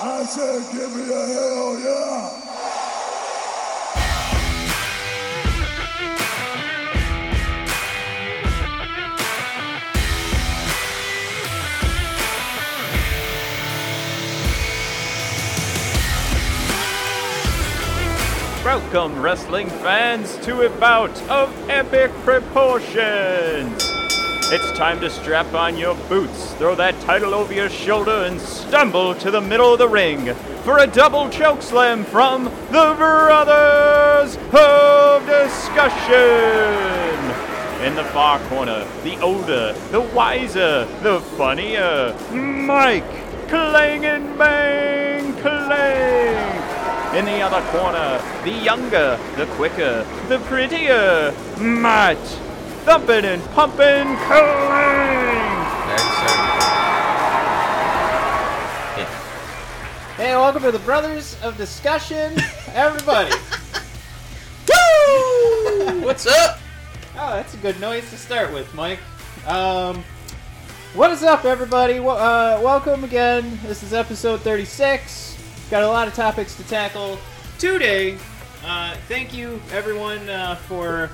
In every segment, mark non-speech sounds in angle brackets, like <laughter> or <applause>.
I said, give me a hell yeah. Welcome, wrestling fans, to a bout of epic proportions. It's time to strap on your boots, throw that title over your shoulder, and stumble to the middle of the ring for a double choke slam from the Brothers of Discussion. In the far corner, the older, the wiser, the funnier, Mike Clang and Bang Clang. In the other corner, the younger, the quicker, the prettier, Matt Thumping and Pumping Clang. Hey, welcome to the Brothers of Discussion, <laughs> everybody. Woo! What's up? Oh, that's a good noise to start with, Mike. Um, what is up, everybody? Wel- Uh, welcome again. This is episode 36. Got a lot of topics to tackle today. Uh, thank you, everyone, uh, for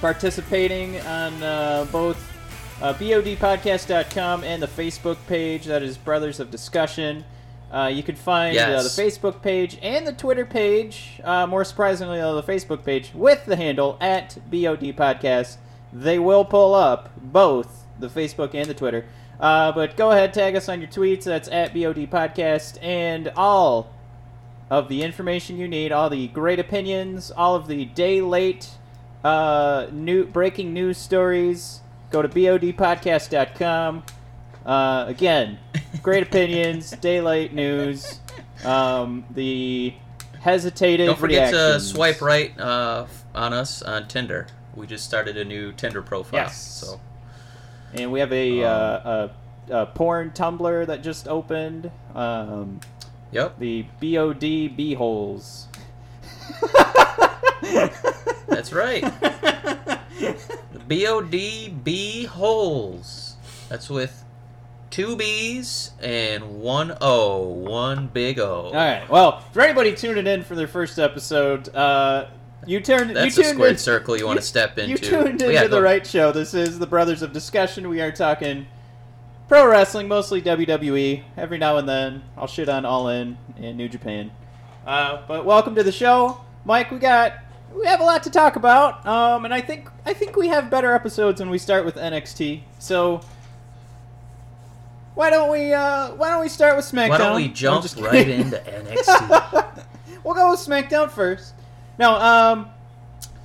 participating on uh, both uh, BODpodcast.com and the Facebook page. That is Brothers of Discussion. Uh, you can find uh, Yes. the Facebook page and the Twitter page, uh, more surprisingly, the Facebook page, with the handle at BOD Podcast. They will pull up both the Facebook and the Twitter. Uh, but go ahead, tag us on your tweets. That's at BOD Podcast. And all of the information you need, all the great opinions, all of the day late uh, new breaking news stories, go to bodpodcast.com. Uh, again, great <laughs> opinions, daylight news, um, the hesitated Don't forget to swipe right uh, on us on Tinder. We just started a new Tinder profile. Yes. So And we have a, Um, uh, a, a porn Tumblr that just opened. Um, yep, the BOD B-holes. <laughs> that's right. <laughs> the BODB holes. That's with two B's and one O, one big O. All right. Well, for anybody tuning in for their first episode, uh, you turned That's you a squared in, circle you want to step into. You tuned into yeah, the right show. This is the Brothers of Discussion. We are talking pro wrestling, mostly WWE. Every now and then, I'll shit on All In and New Japan. Uh, but welcome to the show, Mike. We got we have a lot to talk about, um, and I think I think we have better episodes when we start with NXT. So. Why don't we uh, Why don't we start with SmackDown? Why don't we jump right into NXT? <laughs> we'll go with SmackDown first. Now, um,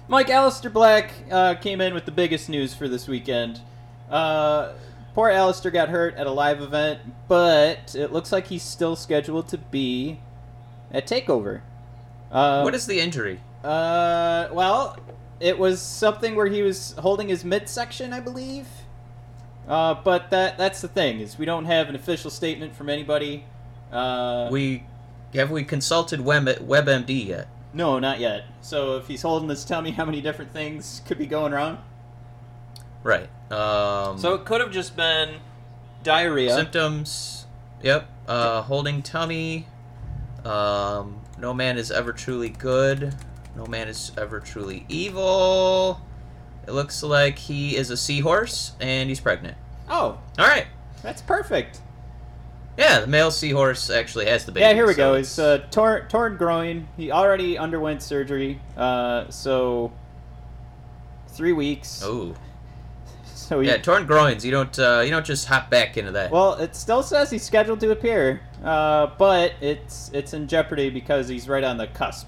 Mike Aleister Black uh, came in with the biggest news for this weekend. Uh, poor Aleister got hurt at a live event, but it looks like he's still scheduled to be at Takeover. Uh, what is the injury? Uh, well, it was something where he was holding his midsection, I believe. Uh, but that that's the thing is we don't have an official statement from anybody. Uh, We have we consulted Web, WebMD yet? No, not yet. So if he's holding this, tell me how many different things could be going wrong. Right. Um, So it could have just been diarrhea. symptoms. Yep. Uh, holding tummy. Um, no man is ever truly good. No man is ever truly evil. It looks like he is a seahorse and he's pregnant. oh, All right. that's perfect. Yeah, the male seahorse actually has the baby. yeah, here we so go. it's- It's uh, torn, torn groin. He already underwent surgery. Uh, so three weeks. Oh. <laughs> So he, Yeah, torn groins. You don't. Uh, you don't just hop back into that. Well, it still says he's scheduled to appear, uh, but it's it's in jeopardy because he's right on the cusp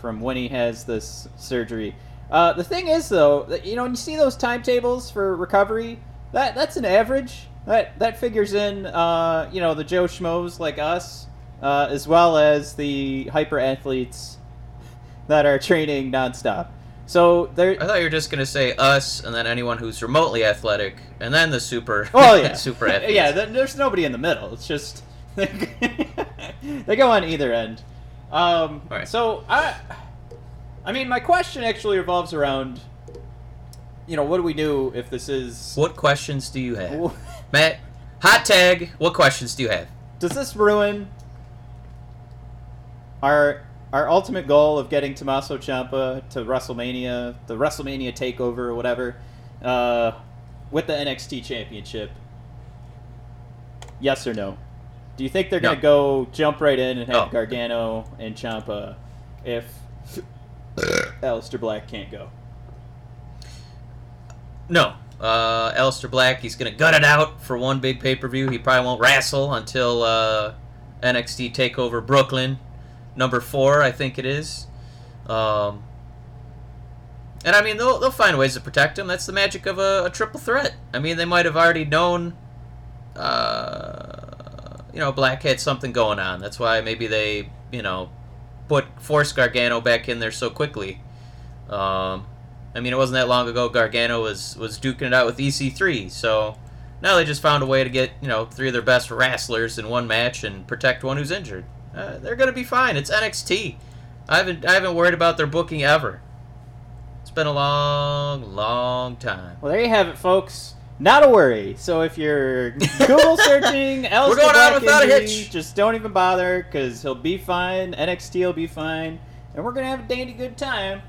from when he has this surgery. Uh, the thing is, though, that, you know, when you see those timetables for recovery, that that's an average. That that figures in, uh, you know, the Joe Schmoes like us, uh, as well as the hyper athletes that are training nonstop. So there, I thought you were just gonna say us, and then anyone who's remotely athletic, and then the super. Oh yeah, <laughs> super <laughs> athletes. Yeah, there's nobody in the middle. It's just <laughs> they go on either end. Um, Right. So I, I mean, my question actually revolves around, you know, what do we do if this is? What questions do you have, <laughs> Matt? Hot tag. What questions do you have? Does this ruin our our ultimate goal of getting Tommaso Ciampa to WrestleMania, the WrestleMania Takeover or whatever, uh, with the NXT Championship. Yes or no? Do you think they're No. gonna go jump right in and have Oh. Gargano and Ciampa if <coughs> Aleister Black can't go? No. Uh, Aleister Black, he's going to gut it out for one big pay per view. He probably won't wrestle until uh, NXT TakeOver Brooklyn, number four, I think it is. Um, and I mean, they'll, they'll find ways to protect him. That's the magic of a, a triple threat. I mean, they might have already known, uh, you know, Black had something going on. That's why maybe they, you know, put force Gargano back in there so quickly. Um, I mean, it wasn't that long ago Gargano was was duking it out with EC3. So now they just found a way to get you know three of their best wrestlers in one match and protect one who's injured. Uh, they're gonna be fine. It's NXT. I haven't I haven't worried about their booking ever. It's been a long, long time. Well, there you have it, folks. Not a worry. So if you're Google <laughs> searching Aleister We're going Black on without a hitch. just don't even bother because he'll be fine. NXT will be fine, and we're gonna have a dandy good time.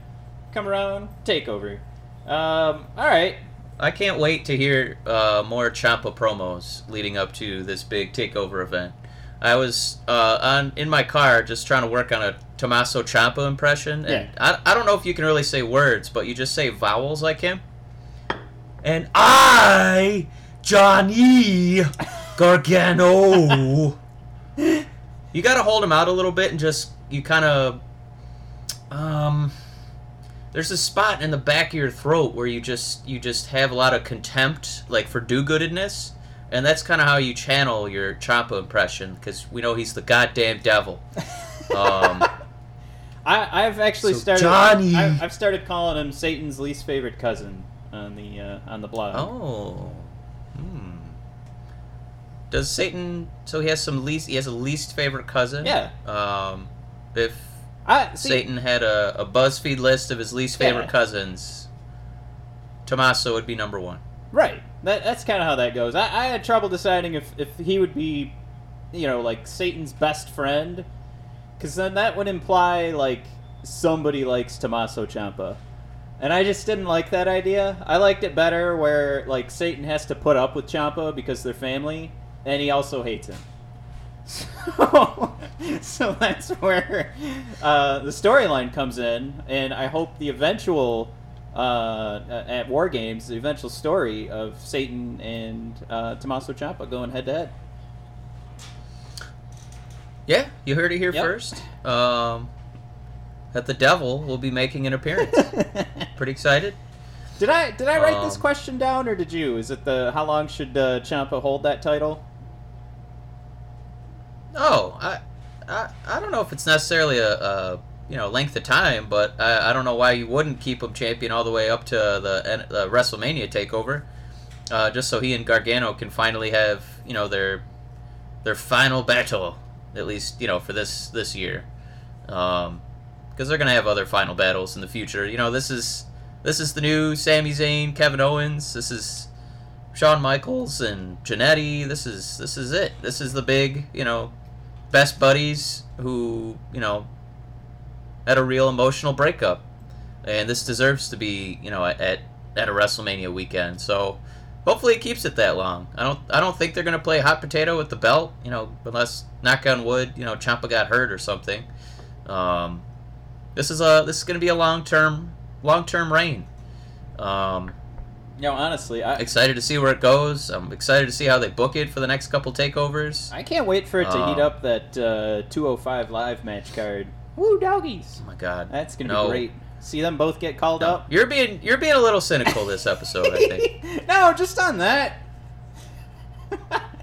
Come around, takeover. Um, all right. I can't wait to hear uh, more Ciampa promos leading up to this big takeover event. I was uh, on in my car just trying to work on a Tommaso Ciampa impression, and I, I don't know if you can really say words, but you just say vowels like him. And I, Johnny Gargano. <laughs> you got to hold him out a little bit and just you kind of um there's a spot in the back of your throat where you just you just have a lot of contempt like for do-goodedness and that's kind of how you channel your Ciampa impression because we know he's the goddamn devil <laughs> um, I, I've actually So, started. Johnny. I, I've started calling him Satan's least favorite cousin on the uh, on the blog. oh hmm. does Satan so he has some least he has a least favorite cousin Yeah. um, if I, see, Satan had a, a BuzzFeed list of his least favorite Yeah. cousins Tommaso would be number one Right. That, that's kind of how that goes. I, I had trouble deciding if, if he would be, you know, like Satan's best friend, because then that would imply like somebody likes Tommaso Ciampa, and I just didn't like that idea. I liked it better where like Satan has to put up with Ciampa because they're family, and he also hates him. <laughs> So, so that's where uh, the storyline comes in, and I hope the eventual uh, at War Games, the eventual story of Satan and uh, Tommaso Ciampa going head to head. Yeah, you heard it here Yep. first. Um, that the devil will be making an appearance. <laughs> Pretty excited. Did I did I write this Um, question down or did you? Is it the how long should uh, Ciampa hold that title? Oh, I, I, I don't know if it's necessarily a, a you know length of time, but I, I don't know why you wouldn't keep him champion all the way up to the, N- the WrestleMania Takeover, uh, just so he and Gargano can finally have you know their their final battle, at least you know for this this year, because they're gonna have other final battles in the future. You know this is this is the new Sami Zayn, Kevin Owens. This is Shawn Michaels and Jannetty. This is this is it. This is the big, you know, best buddies who, you know, had a real emotional breakup. And this deserves to be, you know, at at a WrestleMania weekend. So hopefully it keeps it that long. I don't I don't think they're gonna play hot potato with the belt, you know, unless knock on wood, you know, Ciampa got hurt or something. Um, this is a this is gonna be a long term long term reign. Um, You know, honestly, I excited to see where it goes. I'm excited to see how they book it for the next couple takeovers. I can't wait for it to heat Um, up that uh, 205 live match card. Woo doggies! Oh my god, That's gonna No. be great. See them both get called No. up. You're being you're being a little cynical this episode. I think. <laughs> no, just on that.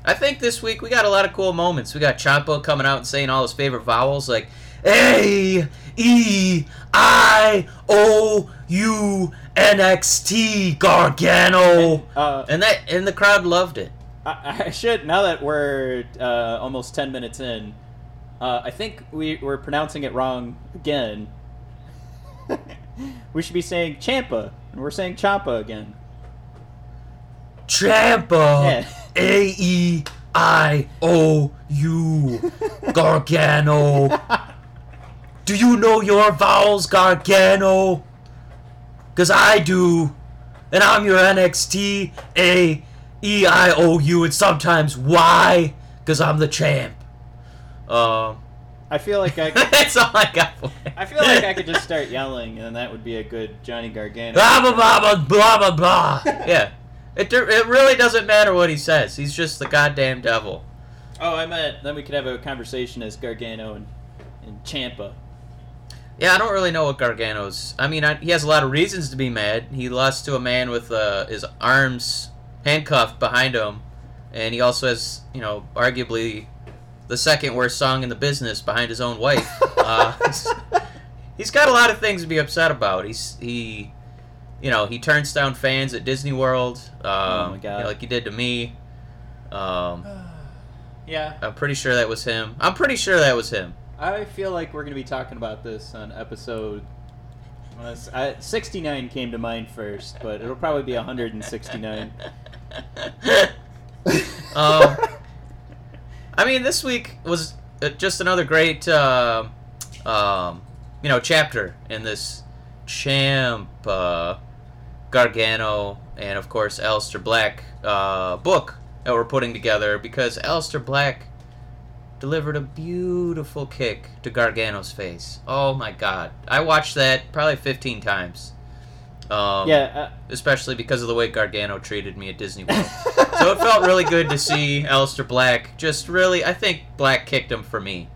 I think this week we got a lot of cool moments. We got Ciampa coming out and saying all his favorite vowels like A E I O U N X T Gargano, Uh, and that and the crowd loved it. I, I should now that we're uh, almost ten minutes in. Uh, I think we we're pronouncing it wrong again. <laughs> we should be saying Champa, and we're saying Champa again. Champa. <laughs> A E I O U Gargano. <laughs> Do you know your vowels, Gargano? Cause I do. And I'm your NXT A E I O U and sometimes Y, cause I'm the champ. Um, I feel like I. <laughs> that's all I got for. I feel like I could just <laughs> start yelling, and that would be a good Johnny Gargano. blah blah blah blah blah blah blah. <laughs> yeah, it it really doesn't matter what he says. He's just the goddamn devil. Oh, I meant then we could have a conversation as Gargano and, and Ciampa. Yeah, I don't really know what Gargano's. I mean, I, he has a lot of reasons to be mad. He lost to a man with uh, his arms handcuffed behind him, and he also has, you know, arguably the second worst song in the business behind his own wife. <laughs> uh, he's, he's got a lot of things to be upset about. He's he, you know, he turns down fans at Disney World. Um, Oh my God. you know, like he did to me. Um, <sighs> Yeah, I'm pretty sure that was him. I'm pretty sure that was him. I feel like we're gonna be talking about this on episode. well, it's- I, 69 came to mind first, but it'll probably be 169. <laughs> um, I mean, this week was uh, just another great, uh, um, you know, chapter in this Champ, uh, Gargano, and of course Aleister Black uh, book that we're putting together because Aleister Black delivered a beautiful kick to Gargano's face. Oh my God! I watched that probably 15 times. Um, yeah, especially because of the way Gargano treated me at Disney World. so it felt really good to see <laughs> Aleister Black. Just really, I think Black kicked him for me.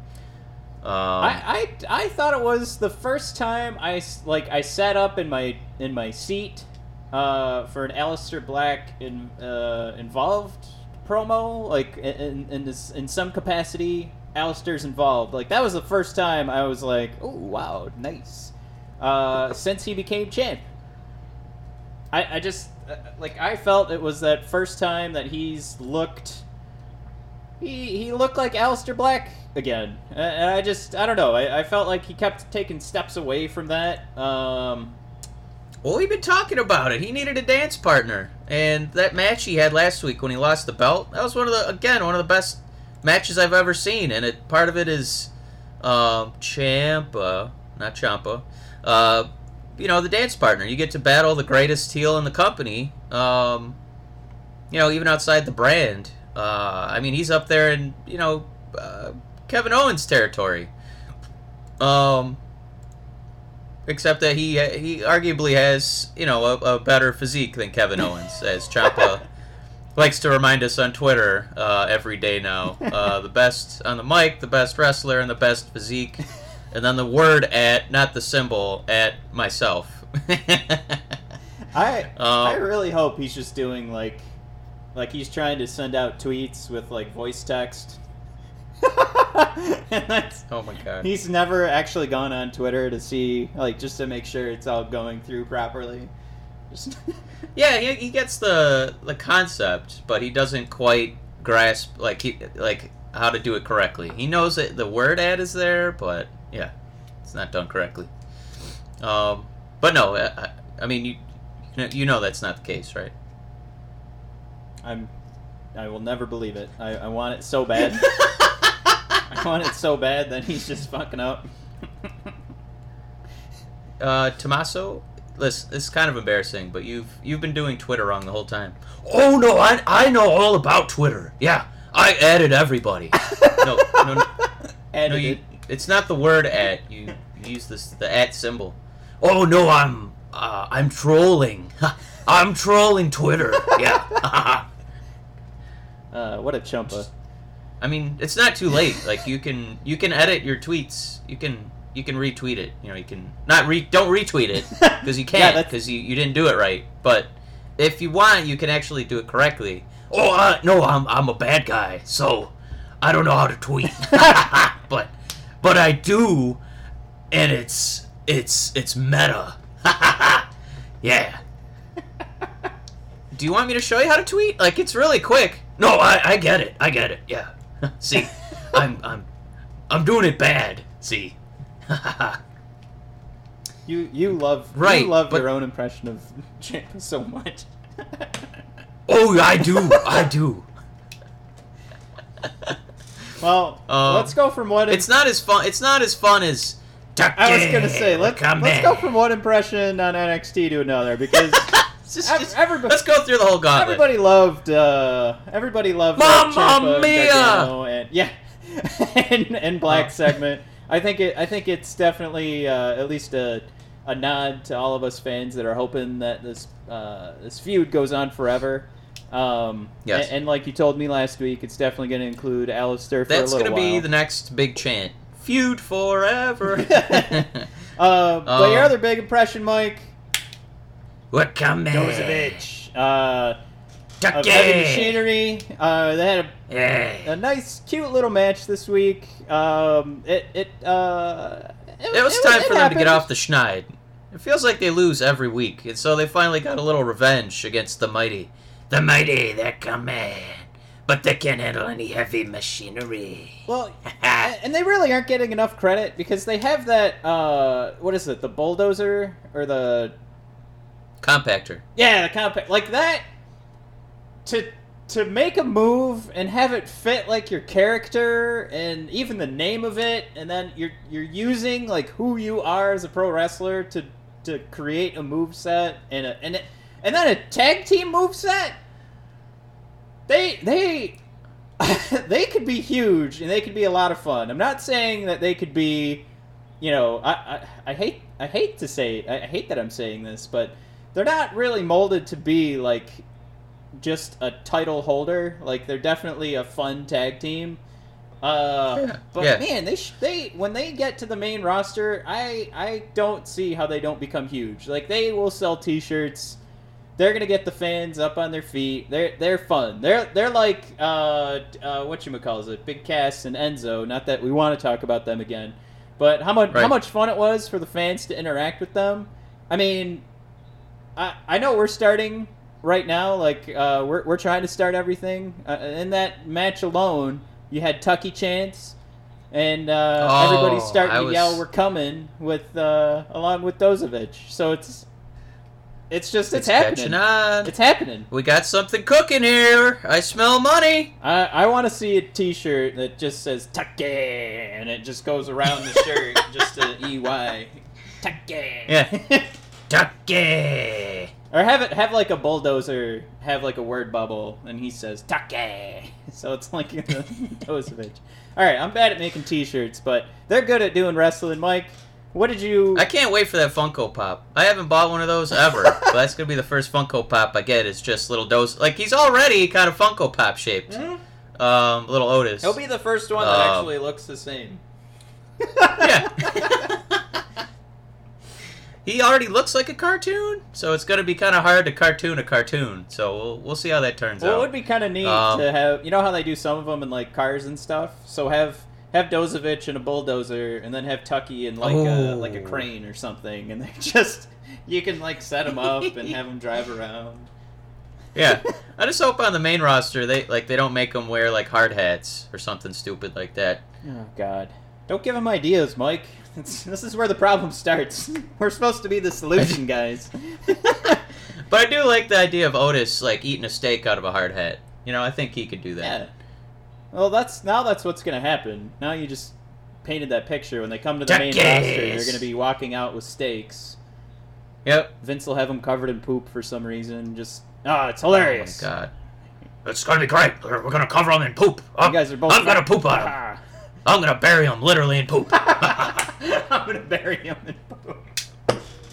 Um, I, I I thought it was the first time I like I sat up in my in my seat uh, for an Aleister Black in, uh, involved promo like in in, this, in some capacity Aleister's involved like that was the first time I was like oh wow nice uh, since he became champ I, I just uh, like I felt it was that first time that he's looked he he looked like Aleister Black again, and I just I don't know. I, I felt like he kept taking steps away from that. Um, well, we've been talking about it. He needed a dance partner, and that match he had last week when he lost the belt, that was one of the again one of the best matches I've ever seen. And it part of it is um, Champa, not Champa. Uh, you know the dance partner. You get to battle the greatest heel in the company. Um, you know, even outside the brand. Uh, I mean, he's up there in you know uh, Kevin Owens territory. Um, except that he he arguably has you know a, a better physique than Kevin <laughs> Owens, as Ciampa likes to remind us on Twitter uh, every day now. Uh, the best on the mic, the best wrestler, and the best physique, <laughs> and then the word at, not the symbol, at myself. <laughs> I Um, I really hope he's just doing like like he's trying to send out tweets with like voice text. <laughs> and that's oh my god. he's never actually gone on Twitter to see like just to make sure it's all going through properly. Just <laughs> Yeah, he, he gets the the concept, but he doesn't quite grasp like he like how to do it correctly. He knows that the word ad is there, but yeah, it's not done correctly. Um, but no, I, I- mean you you know that's not the case, right? I'm I will never believe it. I, I want it so <laughs> bad. <laughs> I want it so bad that he's just fucking up. <laughs> Uh, Tommaso, listen, this is kind of embarrassing, but you've you've been doing Twitter wrong the whole time. Oh no, I I know all about Twitter. Yeah, I added everybody. <laughs> no, no, no. No, you, it's not the word at. You, you use this the at symbol. Oh no, I'm uh, I'm trolling. I'm trolling Twitter. Yeah. uh, what a chumpa. I mean, it's not too late. Like you can you can edit your tweets. You can you can retweet it. You know, you can not re don't retweet it <laughs> because you can't because you, you didn't do it right. But if you want, you can actually do it correctly. Oh uh, no, I'm I'm a bad guy, so I don't know how to tweet. <laughs> <laughs> but but I do, and it's it's it's meta. yeah. Do you want me to show you how to tweet? Like it's really quick. No, I, I get it. I get it. Yeah. <laughs> See, I'm I'm I'm doing it bad. See. <laughs> You you love Right, you love but- your own impression of <laughs> Ciampa so much. oh, I do. I do. well, Um, let's go from what It's not as fun. It's not as fun as I was gonna say let's let's go from one impression on NXT to another because Just- just- everybody- let's go through the whole gauntlet. everybody loved uh, everybody loved Mamma that Ciampa and mia! And yeah <laughs> and, and Black Oh. segment. I think it I think it's definitely uh, at least a a nod to all of us fans that are hoping that this uh, this feud goes on forever. Um, Yes. and, and like you told me last week, it's definitely going to include Aleister for That's a little gonna be the next big chant. Feud forever. <laughs> <laughs> Uh, but your Um, other big impression, Mike, what come Dozovic, uh, of Tucky. Heavy Machinery. Uh, they had a, Yeah. a nice, cute little match this week. Um, it it uh, It was time for them to get off the schneid. It feels like they lose every week, and so they finally got a little revenge against the mighty. The mighty, they're coming, but they can't handle any heavy machinery. Well, <laughs> and they really aren't getting enough credit because they have that. Uh, what is it? The bulldozer or the Compactor. Yeah, the compact like that. To to make a move and have it fit like your character and even the name of it, and then you're you're using like who you are as a pro wrestler to to create a move set and a, and it, and then a tag team move set. They they <laughs> they could be huge and they could be a lot of fun. I'm not saying that they could be, you know, I I, I hate I hate to say I, I hate that I'm saying this, but they're not really molded to be like just a title holder. Like they're definitely a fun tag team. Uh, Yeah. but Yeah. man, they sh- they when they get to the main roster, I I don't see how they don't become huge. Like they will sell T-shirts. They're gonna get the fans up on their feet. They're they're fun. They're they're like uh, uh what you calls it, Big Cass and Enzo. Not that we want to talk about them again, but how much how much fun it was for the fans to interact with them. I mean, I I know we're starting right now. Like uh, we're we're trying to start everything. Uh, in that match alone, you had Tucky Chance, and uh, Oh, everybody's starting I to was- yell, "We're coming!" with uh, along with Dozovic. So it's it's just it's, It's happening. on. It's happening. We got something cooking here. I smell money. I, I want to see a T-shirt that just says Tucky, and it just goes around the shirt, <laughs> just a EY. Tucky. Yeah. <laughs> Tucky. Or have it have like a bulldozer have like a word bubble and he says Take. <laughs> So it's like <laughs> Dozovic. All right, I'm bad at making T-shirts, but they're good at doing wrestling. Mike, what did you? I can't wait for that Funko Pop. I haven't bought one of those ever, <laughs> but that's gonna be the first Funko Pop I get. Is just little dose. Like he's already kind of Funko Pop shaped. Um, little Otis. He'll be the first one that Uh, actually looks the same. yeah. He already looks like a cartoon, so it's gonna be kind of hard to cartoon a cartoon. So we'll we'll see how that turns out. Well, it would be kind of neat Um, to have. You know how they do some of them in like cars and stuff. So have have Dozovic and a bulldozer, and then have Tucky and like a Oh. like a crane or something, and they <laughs> just you can like set them up and have them drive around. Yeah, <laughs> I just hope on the main roster they like they don't make them wear like hard hats or something stupid like that. Oh God! Don't give him ideas, Mike. It's, <laughs> this is where the problem starts. <laughs> We're supposed to be the solution guys. <laughs> But I do like the idea of Otis like eating a steak out of a hard hat. You know, I think he could do that. yeah. Well, that's now that's what's gonna happen. Now you just painted that picture. When they come to the main roster, they're gonna be walking out with steaks. Yep. Vince will have them covered in poop for some reason. Just ah, it's hilarious. Oh my god. It's gonna be great. We're, we're gonna cover them in poop. I'm, You guys are both. I'm gonna poop on him. I'm gonna bury him literally in poop. <laughs> <laughs> I'm gonna bury him in poop.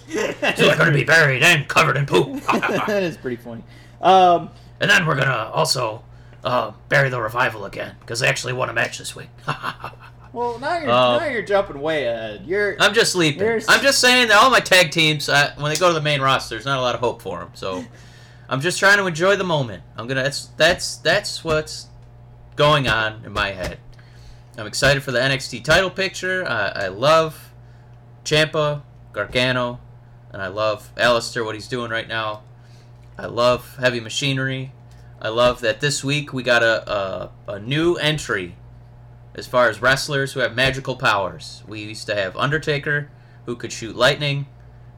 so they're gonna be buried and covered in poop. <laughs> that is pretty funny. Um, and then we're gonna also uh, bury the revival again because they actually won a match this week. well, now you're Uh, now you're jumping way ahead. You're I'm just sleeping. There's- I'm just saying that all my tag teams, uh, when they go to the main roster, there's not a lot of hope for them. So I'm just trying to enjoy the moment. I'm gonna. That's that's that's what's going on in my head. I'm excited for the NXT title picture. I, I love Ciampa, Gargano, and I love Aleister, what he's doing right now. I love Heavy Machinery. I love that this week we got a, a, a new entry as far as wrestlers who have magical powers. We used to have Undertaker, who could shoot lightning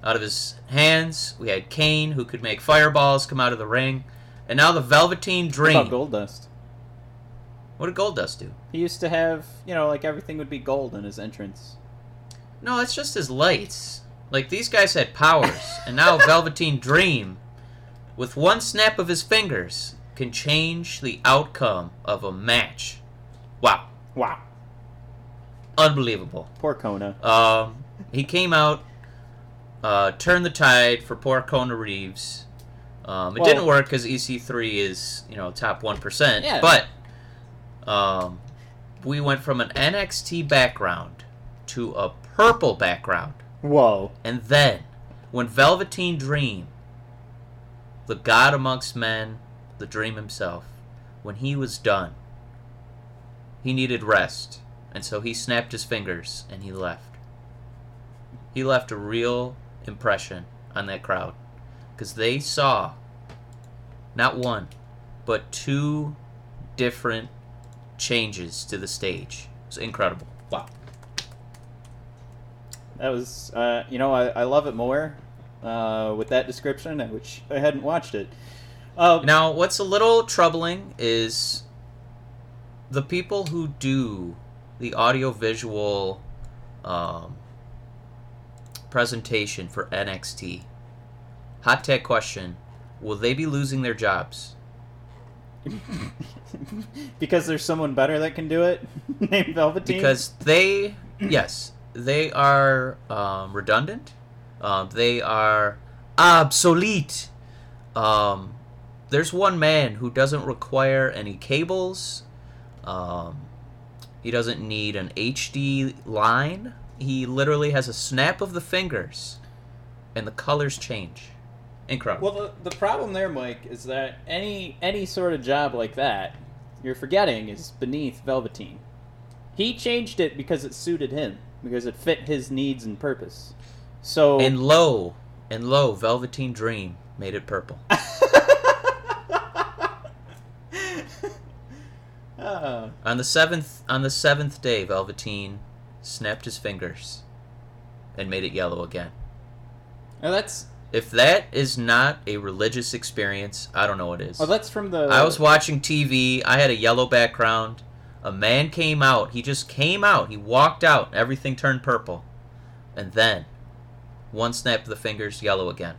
out of his hands. We had Kane, who could make fireballs come out of the ring. And now the Velveteen What Dream. about Goldust? What did Goldust do? He used to have, you know, like everything would be gold in his entrance. No, it's just his lights. Like these guys had powers, <laughs> and now Velveteen Dream, with one snap of his fingers, can change the outcome of a match. Wow, Wow. unbelievable. Poor Kona. Um, he came out, uh, turned the tide for poor Kona Reeves. Um, it Well- didn't work because EC3 is you know top one percent. Yeah. But um, we went from an NXT background to a purple background, Whoa. and then when Velveteen Dream, the God amongst men, the Dream himself, when he was done, he needed rest, and so he snapped his fingers and he left. He left a real impression on that crowd because they saw not one, but two different changes to the stage. It's incredible. Wow. That was, uh, you know, I, I love it more uh, with that description. which I hadn't watched it. Uh, Now, what's a little troubling is the people who do the audiovisual um, presentation for NXT. Hot tag question: Will they be losing their jobs? <laughs> because there's someone better that can do it, <laughs> named Velveteen. Because they, yes, they are um, redundant. Um, they are obsolete. Um, there's one man who doesn't require any cables. Um, he doesn't need an HD line. He literally has a snap of the fingers, and the colors change. Incredible. Well, the, the problem there, Mike, is that any any sort of job like that, you're forgetting is beneath Velveteen. He changed it because it suited him, because it fit his needs and purpose. So and lo, and lo, Velveteen Dream made it purple. Ah, <laughs> On the seventh on the seventh day, Velveteen snapped his fingers and made it yellow again. oh, that's If that is not a religious experience, I don't know what is. oh, that's from the. I was watching TV. I had a yellow background. A man came out. He just came out. He walked out. Everything turned purple. And then, one snap of the fingers, yellow again.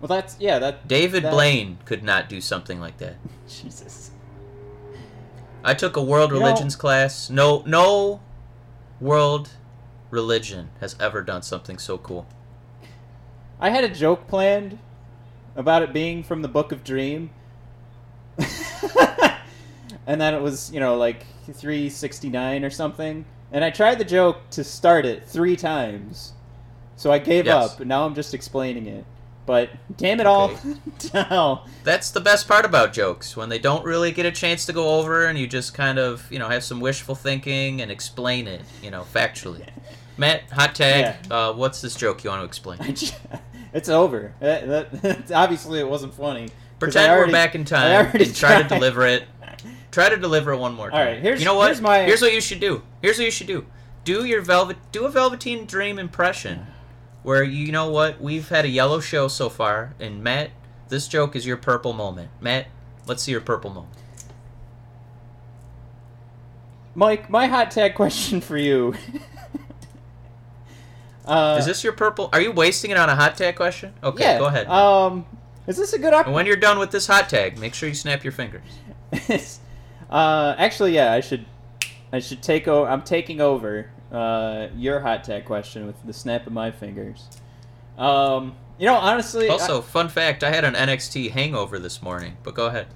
Well, that's yeah. That David that- Blaine could not do something like that. <laughs> Jesus. I took a world You know- religions class. No, no world religion has ever done something so cool. I had a joke planned about it being from the Book of Dream. <laughs> and then it was, you know, like 369 or something. And I tried the joke to start it three times. So I gave Yes. up, and now I'm just explaining it. But damn it all. <laughs> no. That's the best part about jokes when they don't really get a chance to go over and you just kind of, you know, have some wishful thinking and explain it, you know, factually. <laughs> Matt, hot tag. Uh, what's this joke you want to explain? It's over. That, that, <laughs> obviously, it wasn't funny. Pretend already- we're back in time and try to deliver it. <laughs> Try to deliver it one more time. All right, here's- you know what? here's my- Here's what you should do. Here's what you should do. Do your velvet. Do a Velveteen Dream impression, where you know what? We've had a yellow show so far, and Matt, this joke is your purple moment. Matt, let's see your purple moment. Mike, my hot tag question for you. <laughs> uh, Is this your purple? Are you wasting it on a hot tag question? Okay, yeah, go ahead. Um, is this a good and opportunity? when you're done with this hot tag, make sure you snap your fingers. <laughs> uh, actually, yeah, I should, I should take o- I'm taking over uh, your hot tag question with the snap of my fingers. Um, you know, honestly, I- Also, fun fact: I had an NXT hangover this morning. But go ahead.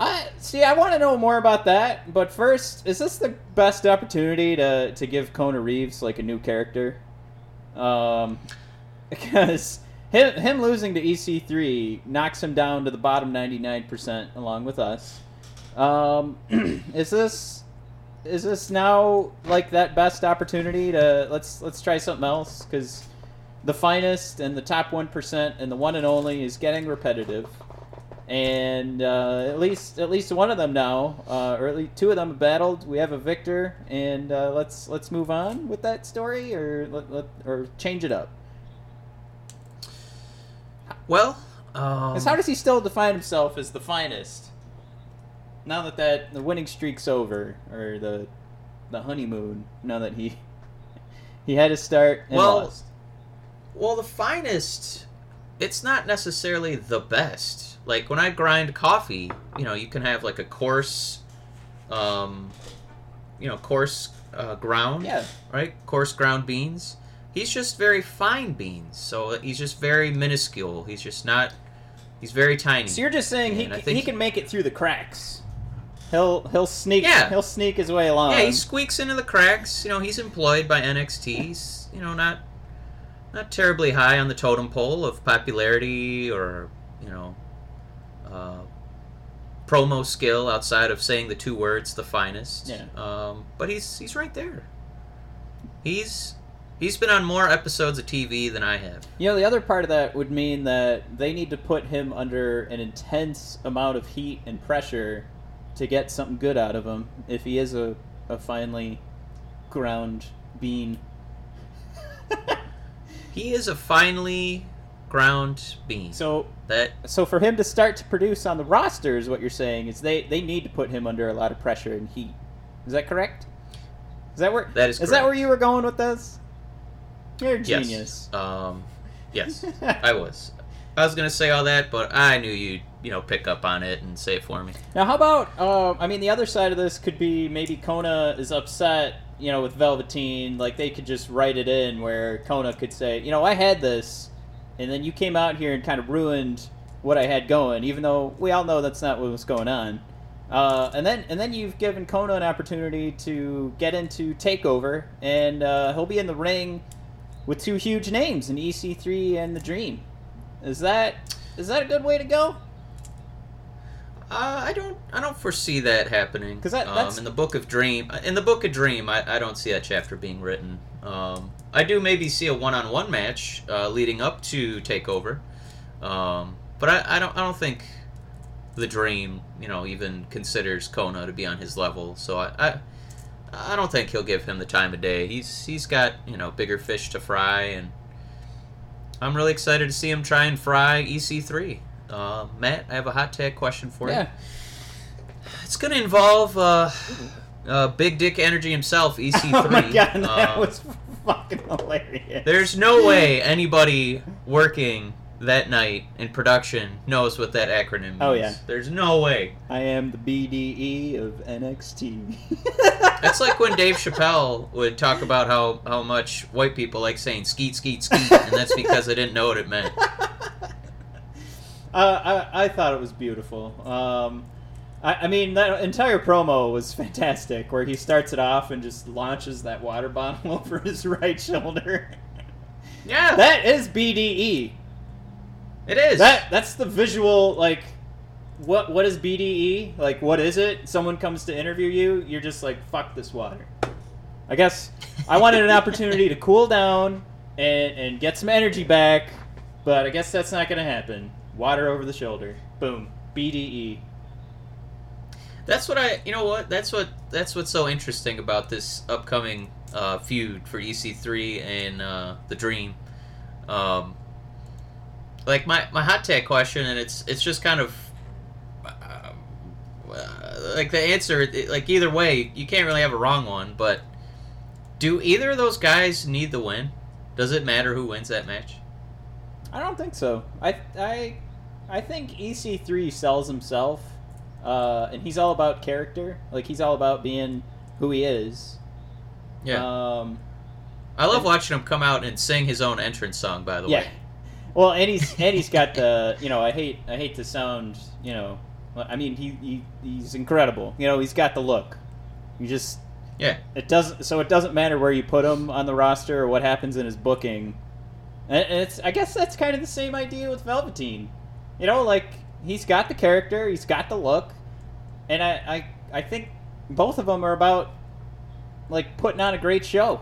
I see. I want to know more about that. But first, is this the best opportunity to to give Kona Reeves like a new character? Um, <laughs> because him him losing to EC3 knocks him down to the bottom ninety nine percent along with us. Um, <clears throat> is this is this now like that best opportunity to let's let's try something else because the finest and the top one percent and the one and only is getting repetitive and uh, at least at least one of them now, uh, or at least two of them have battled. We have a victor, and uh, let's let's move on with that story, or let, let, or change it up. Well, um, how does he still define himself as the finest? Now that that the winning streak's over, or the the honeymoon. Now that he <laughs> he had to start and Well, lost. Well, the finest, it's not necessarily the best. Like when I grind coffee, you know, you can have like a coarse, um, you know, coarse uh, ground, Yeah. right? Coarse ground beans. He's just very fine beans, so he's just very minuscule. He's just not. He's very tiny. So you're just saying he And I c- think he can make it through the cracks. He'll he'll sneak Yeah. he'll sneak his way along. Yeah, he squeaks into the cracks. You know, he's employed by NXT. He's, you know, not not terribly high on the totem pole of popularity or, you know, uh, promo skill outside of saying the two words, the finest. Yeah. Um, but he's he's right there. He's he's been on more episodes of TV than I have. You know, the other part of that would mean that they need to put him under an intense amount of heat and pressure to get something good out of him if he is a, a finely ground bean. <laughs> He is a finely ground bean. So that so for him to start to produce on the roster is what you're saying is they, they need to put him under a lot of pressure and heat. Is that correct? Is that where That is Is that where you were going with this? You're a yes. genius. Um, yes. <laughs> I was. I was gonna say all that, but I knew you'd, you know, pick up on it and say it for me. Now, how about? Um, I mean, the other side of this could be maybe Kona is upset, you know, with Velveteen. Like they could just write it in where Kona could say, you know, I had this, and then you came out here and kind of ruined what I had going, even though we all know that's not what was going on. Uh, and then and then you've given Kona an opportunity to get into Takeover, and uh, he'll be in the ring with two huge names in EC3 and the Dream. Is that is that a good way to go? Uh, I don't. I don't foresee that happening. 'Cause that- um, that's- in the book of Dream. In the book of Dream, I, I don't see that chapter being written. Um, I do maybe see a one-on-one match uh, leading up to Takeover, um, but I, I don't. I don't think the Dream, you know, even considers Kona to be on his level. So I, I, I don't think he'll give him the time of day. He's he's got you know bigger fish to fry, and I'm really excited to see him try and fry EC3. Uh, Matt, I have a hot tag question for you. Yeah. It's going to involve uh, uh, Big Dick Energy himself, EC3. <laughs> Oh my god, that Uh, was fucking hilarious. There's no way anybody working that night in production knows what that acronym means. Oh, yeah. There's no way. I am the BDE of NXT. That's <laughs> like when Dave Chappelle would talk about how, how much white people like saying skeet, skeet, skeet, and that's because they didn't know what it meant. <laughs> Uh, I, I thought it was beautiful. Um, I, I mean, that entire promo was fantastic, where he starts it off and just launches that water bottle <laughs> over his right shoulder. Yeah, that is BDE. it is. That that's the visual like. What what is BDE? Like what is it? Someone comes to interview you, you're just like fuck this water. I guess I wanted an opportunity to cool down and and get some energy back, but I guess that's not gonna happen. Water over the shoulder. Boom. E. BDE. That's what I. You know what? That's what. That's what's so interesting about this upcoming uh, feud for EC3 and uh, the Dream. Um, like my my hot tag question, and it's it's just kind of. Uh, uh, like the answer, it- like either way, you can't really have a wrong one. But do either of those guys need the win? Does it matter who wins that match? I don't think so. I I I think EC3 sells himself, uh, and he's all about character. Like he's all about being who he is. Yeah, Um, I love watching him come out and sing his own entrance song. By the way. yeah. way, Well, and he's and he's got the <laughs> you know I hate I hate to sound you know I mean he, he he's incredible. You know he's got the look. You just yeah. it doesn't so it doesn't matter where you put him on the roster or what happens in his booking. And and it's I guess that's kind of the same idea with Velveteen. You know, like he's got the character, he's got the look, and I I, I think both of them are about like putting on a great show.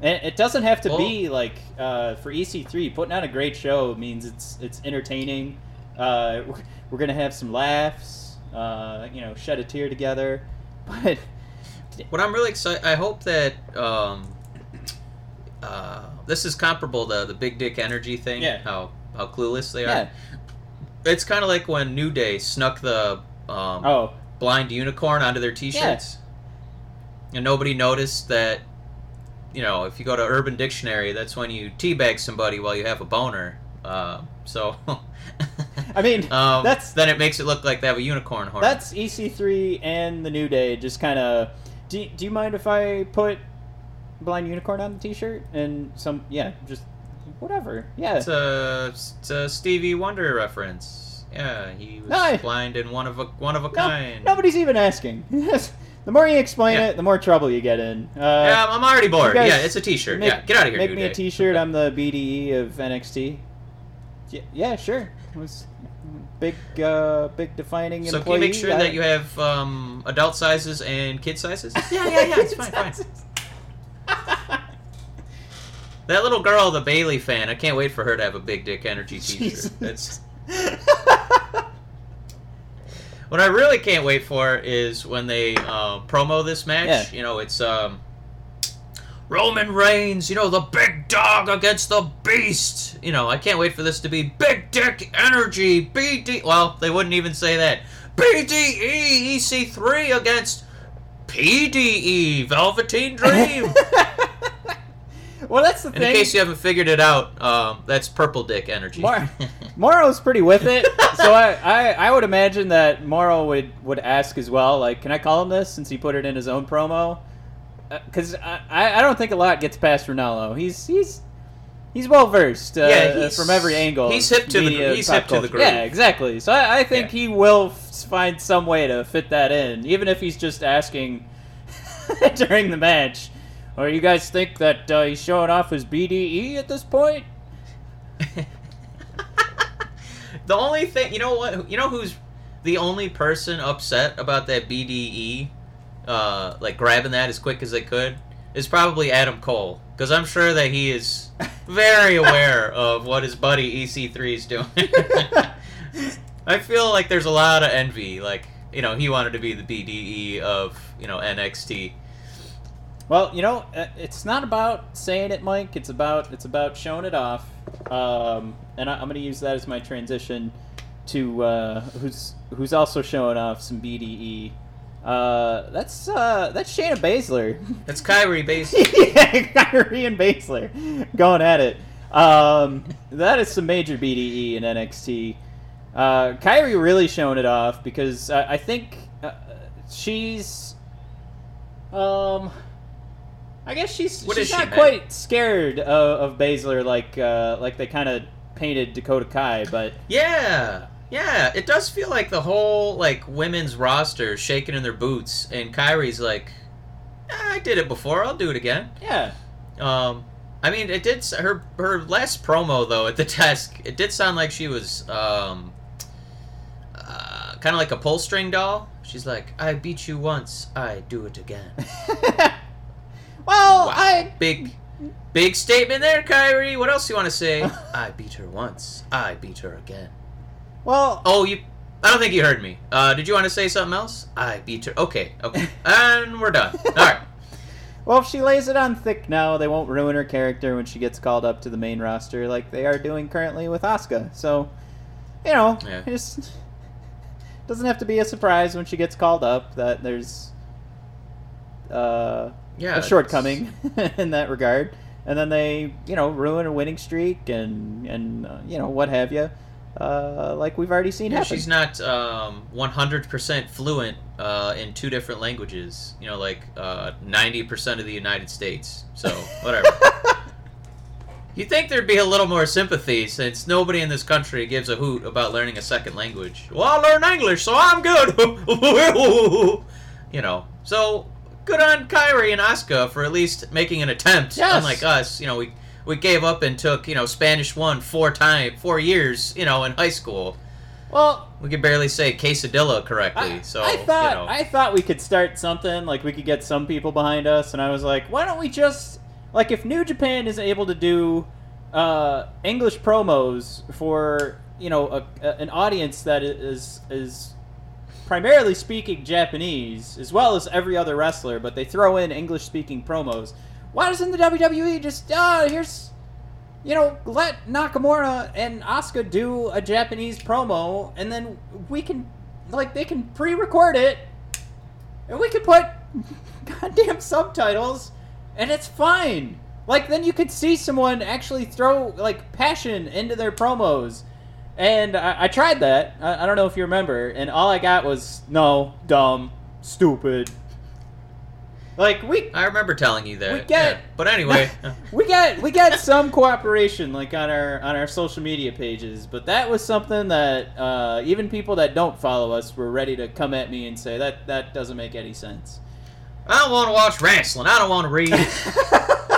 And it doesn't have to be like uh, for EC3 putting on a great show means it's it's entertaining. Uh, we're, we're gonna have some laughs, uh, you know, shed a tear together, <laughs> but What I'm really excited, I hope that um, uh, this is comparable to the Big Dick Energy thing. Yeah. How how clueless they are. yeah. It's kind of like when New Day snuck the um, Oh, blind unicorn onto their T-shirts, and nobody noticed that you know, if you go to Urban Dictionary, that's when you teabag somebody while you have a boner. Uh, so, <laughs> I mean, um, that's then it makes it look like they have a unicorn horn. that's EC3 and the New Day. Just kind of. Do, do you mind if I put Blind Unicorn on the T-shirt and some? Yeah, just whatever. Yeah. It's a, it's a Stevie Wonder reference. Yeah, he was No, blind and one of a one of a No, kind. nobody's even asking. <laughs> the more you explain Yeah. it, the more trouble you get in. Uh, yeah, I'm already bored. yeah, it's a T-shirt. make- yeah, get out of here, Make me Day. a T-shirt. I'm the BDE of NXT. Yeah, yeah sure. It was big, uh, big defining So can you make sure I- that you have um, adult sizes and kid sizes? <laughs> yeah, yeah, yeah. It's fine, fine. That little girl, the Bayley fan, I can't wait for her to have a big dick energy. <laughs> T-shirt. That's what I really can't wait for is when they uh, promo this match. Yeah. You know, it's um, Roman Reigns. You know, the big dog against the beast. You know, I can't wait for this to be big dick energy. BD. Well, they wouldn't even say that. BDE EC3 against PDE Velveteen Dream. <laughs> well, that's the in thing. case you haven't figured it out, um, that's purple dick energy. Mar- <laughs> Mauro's pretty with it, so I, I, I would imagine that Morrow would, would ask as well, like, can I call him this since he put it in his own promo? Because I, I I don't think a lot gets past Ranallo. He's he's he's well versed uh, Yeah, he's- from every angle. he's hip to the- media, he's pop hip to the culture. groove. Yeah, exactly. So I, I think Yeah. he will f- find some way to fit that in, even if he's just asking <laughs> during the match. Or you guys think that uh, he's showing off his BDE at this point? <laughs> the only thing, you know what? You know who's the only person upset about that BDE, uh, like grabbing that as quick as they could, is probably Adam Cole, because I'm sure that he is <laughs> very aware of what his buddy EC3 is doing. <laughs> I feel like there's a lot of envy. Like, you know, he wanted to be the BDE of you know NXT. Well, you know, uh, it's not about saying it, Mike. It's about it's about showing it off. Um, and I, I'm going to use that as my transition to uh, who's who's also showing off some BDE. Uh, that's uh, that's Shayna Baszler. <laughs> That's Kairi base. <laughs> yeah, Kairi and Baszler going at it. Um, that is some major BDE in NXT. Uh, Kairi really showing it off because I, I think uh, she's, um, I guess she's What she's she, not man? quite scared of, of Baszler like uh, like they kind of painted Dakota Kai, but Yeah, yeah. It does feel like the whole like women's roster shaking in their boots, and Kairi's like, "Ah, "I did it before. I'll do it again." yeah, Um, I mean, it did. Her her last promo though at the <laughs> desk, it did sound like she was um, uh, kind of like a pull string doll. She's like, "I beat you once. I do it again." <laughs> well, Wow. I Big, big statement there, Kairi. What else do you want to say? <laughs> I beat her once. I beat her again. well Oh, you. I don't think you heard me. Uh, did you want to say something else? I beat her. Okay, okay. <laughs> and we're done. All right. Well, if she lays it on thick now, they won't ruin her character when she gets called up to the main roster like they are doing currently with Asuka. So, you know, Yeah. it just doesn't have to be a surprise when she gets called up that there's uh, Yeah. a shortcoming <laughs> in that regard. And then they, you know, ruin a winning streak and and uh, you know what have you, uh, like we've already seen Yeah, happen. she's not um, 100% fluent uh, in two different languages. You know, like uh, 90% of the United States. So, <laughs> whatever. you think there'd be a little more sympathy since nobody in this country gives a hoot about learning a second language. Well, I learn English, so I'm good. <laughs> you know, so good on Kairi and Asuka for at least making an attempt. Yes. Unlike us, you know, we we gave up and took you know Spanish one four time four years. You know, in high school. well, We could barely say quesadilla correctly, I, so I thought you know. I thought we could start something like we could get some people behind us, and I was like, why don't we just like if New Japan isn't able to do uh, English promos for you know a, a, an audience that is is primarily speaking Japanese as well as every other wrestler, but they throw in English speaking promos. Why doesn't the WWE just uh here's you know, let Nakamura and Asuka do a Japanese promo, and then we can, like, they can pre-record it, and we can put <laughs> goddamn subtitles, and it's fine. Like then you could see someone actually throw like passion into their promos, and I, I tried that. I, I don't know if you remember, and all I got was no, dumb, stupid. Like we I remember telling you that. We get- yeah. But anyway, <laughs> we got we got some cooperation like on our on our social media pages, but that was something that uh, even people that don't follow us were ready to come at me and say that that doesn't make any sense. I don't want to watch wrestling. I don't want to read. <laughs>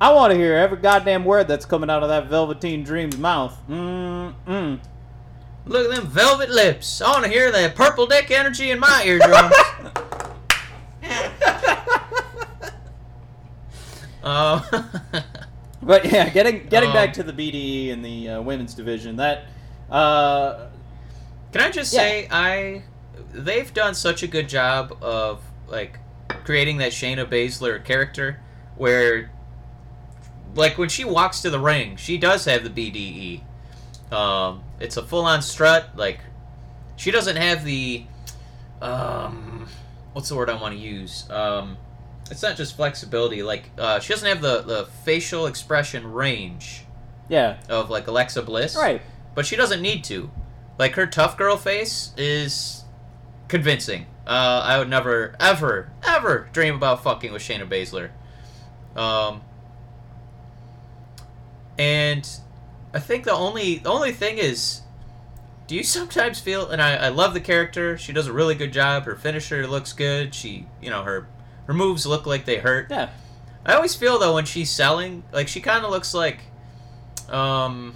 I want to hear every goddamn word that's coming out of that Velveteen Dream's mouth. Mm mm. Look at them velvet lips. I want to hear that purple dick energy in my eardrums. <laughs> uh, <laughs> <laughs> But yeah, getting getting Um, back to the BDE and the uh, women's division, that uh, Can I just Yeah. say I they've done such a good job of like creating that Shayna Baszler character where like when she walks to the ring, she does have the BDE. Um, it's a full-on strut. Like she doesn't have the um, what's the word I want to use? Um, it's not just flexibility. Like uh, she doesn't have the the facial expression range yeah, of like Alexa Bliss right. but she doesn't need to. Like her tough girl face is convincing. Uh, I would never, ever, ever dream about fucking with Shayna Baszler. Um, and I think the only the only thing is, do you <laughs> sometimes feel? And I, I love the character. She does a really good job. Her finisher looks good. She, you know, her her moves look like they hurt. Yeah, I always feel though when she's selling, like she kind of looks like, um,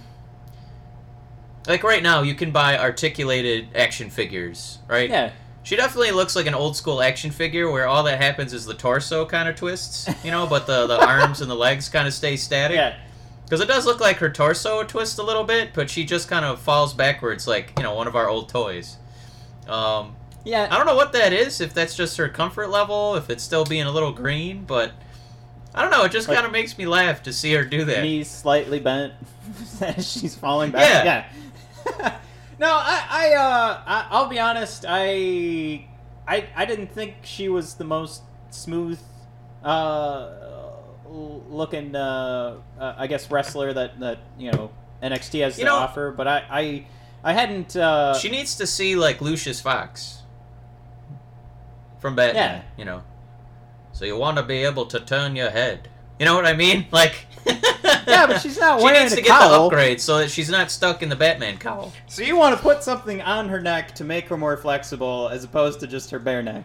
like right now you can buy articulated action figures, right? yeah. She definitely looks like an old school action figure where all that happens is the torso kind of twists, you know, but the the <laughs> arms and the legs kind of stay static. Yeah, Because it does look like her torso twists a little bit, but she just kind of falls backwards like you know one of our old toys. Um, yeah. I don't know what that is. If that's just her comfort level, if it's still being a little green, but I don't know. It just Like- kind of makes me laugh to see her do that. knees slightly bent <laughs> as she's falling back. Yeah. Yeah. <laughs> no, I, I, uh, I, I'll be honest. I, I, I didn't think she was the most smooth, uh, l- looking, uh, uh, I guess wrestler that that you know NXT has You to know- offer. But I, I, I hadn't. Uh, She needs to see like Lucius Fox from Batman. Yeah. You know, so you want to be able to turn your head. You know what I mean? <laughs> Like. Yeah, but she's not <laughs> she needs to get the upgrade so that she's not stuck in the Batman cowl. so you want to put something on her neck to make her more flexible, as opposed to just her bare neck.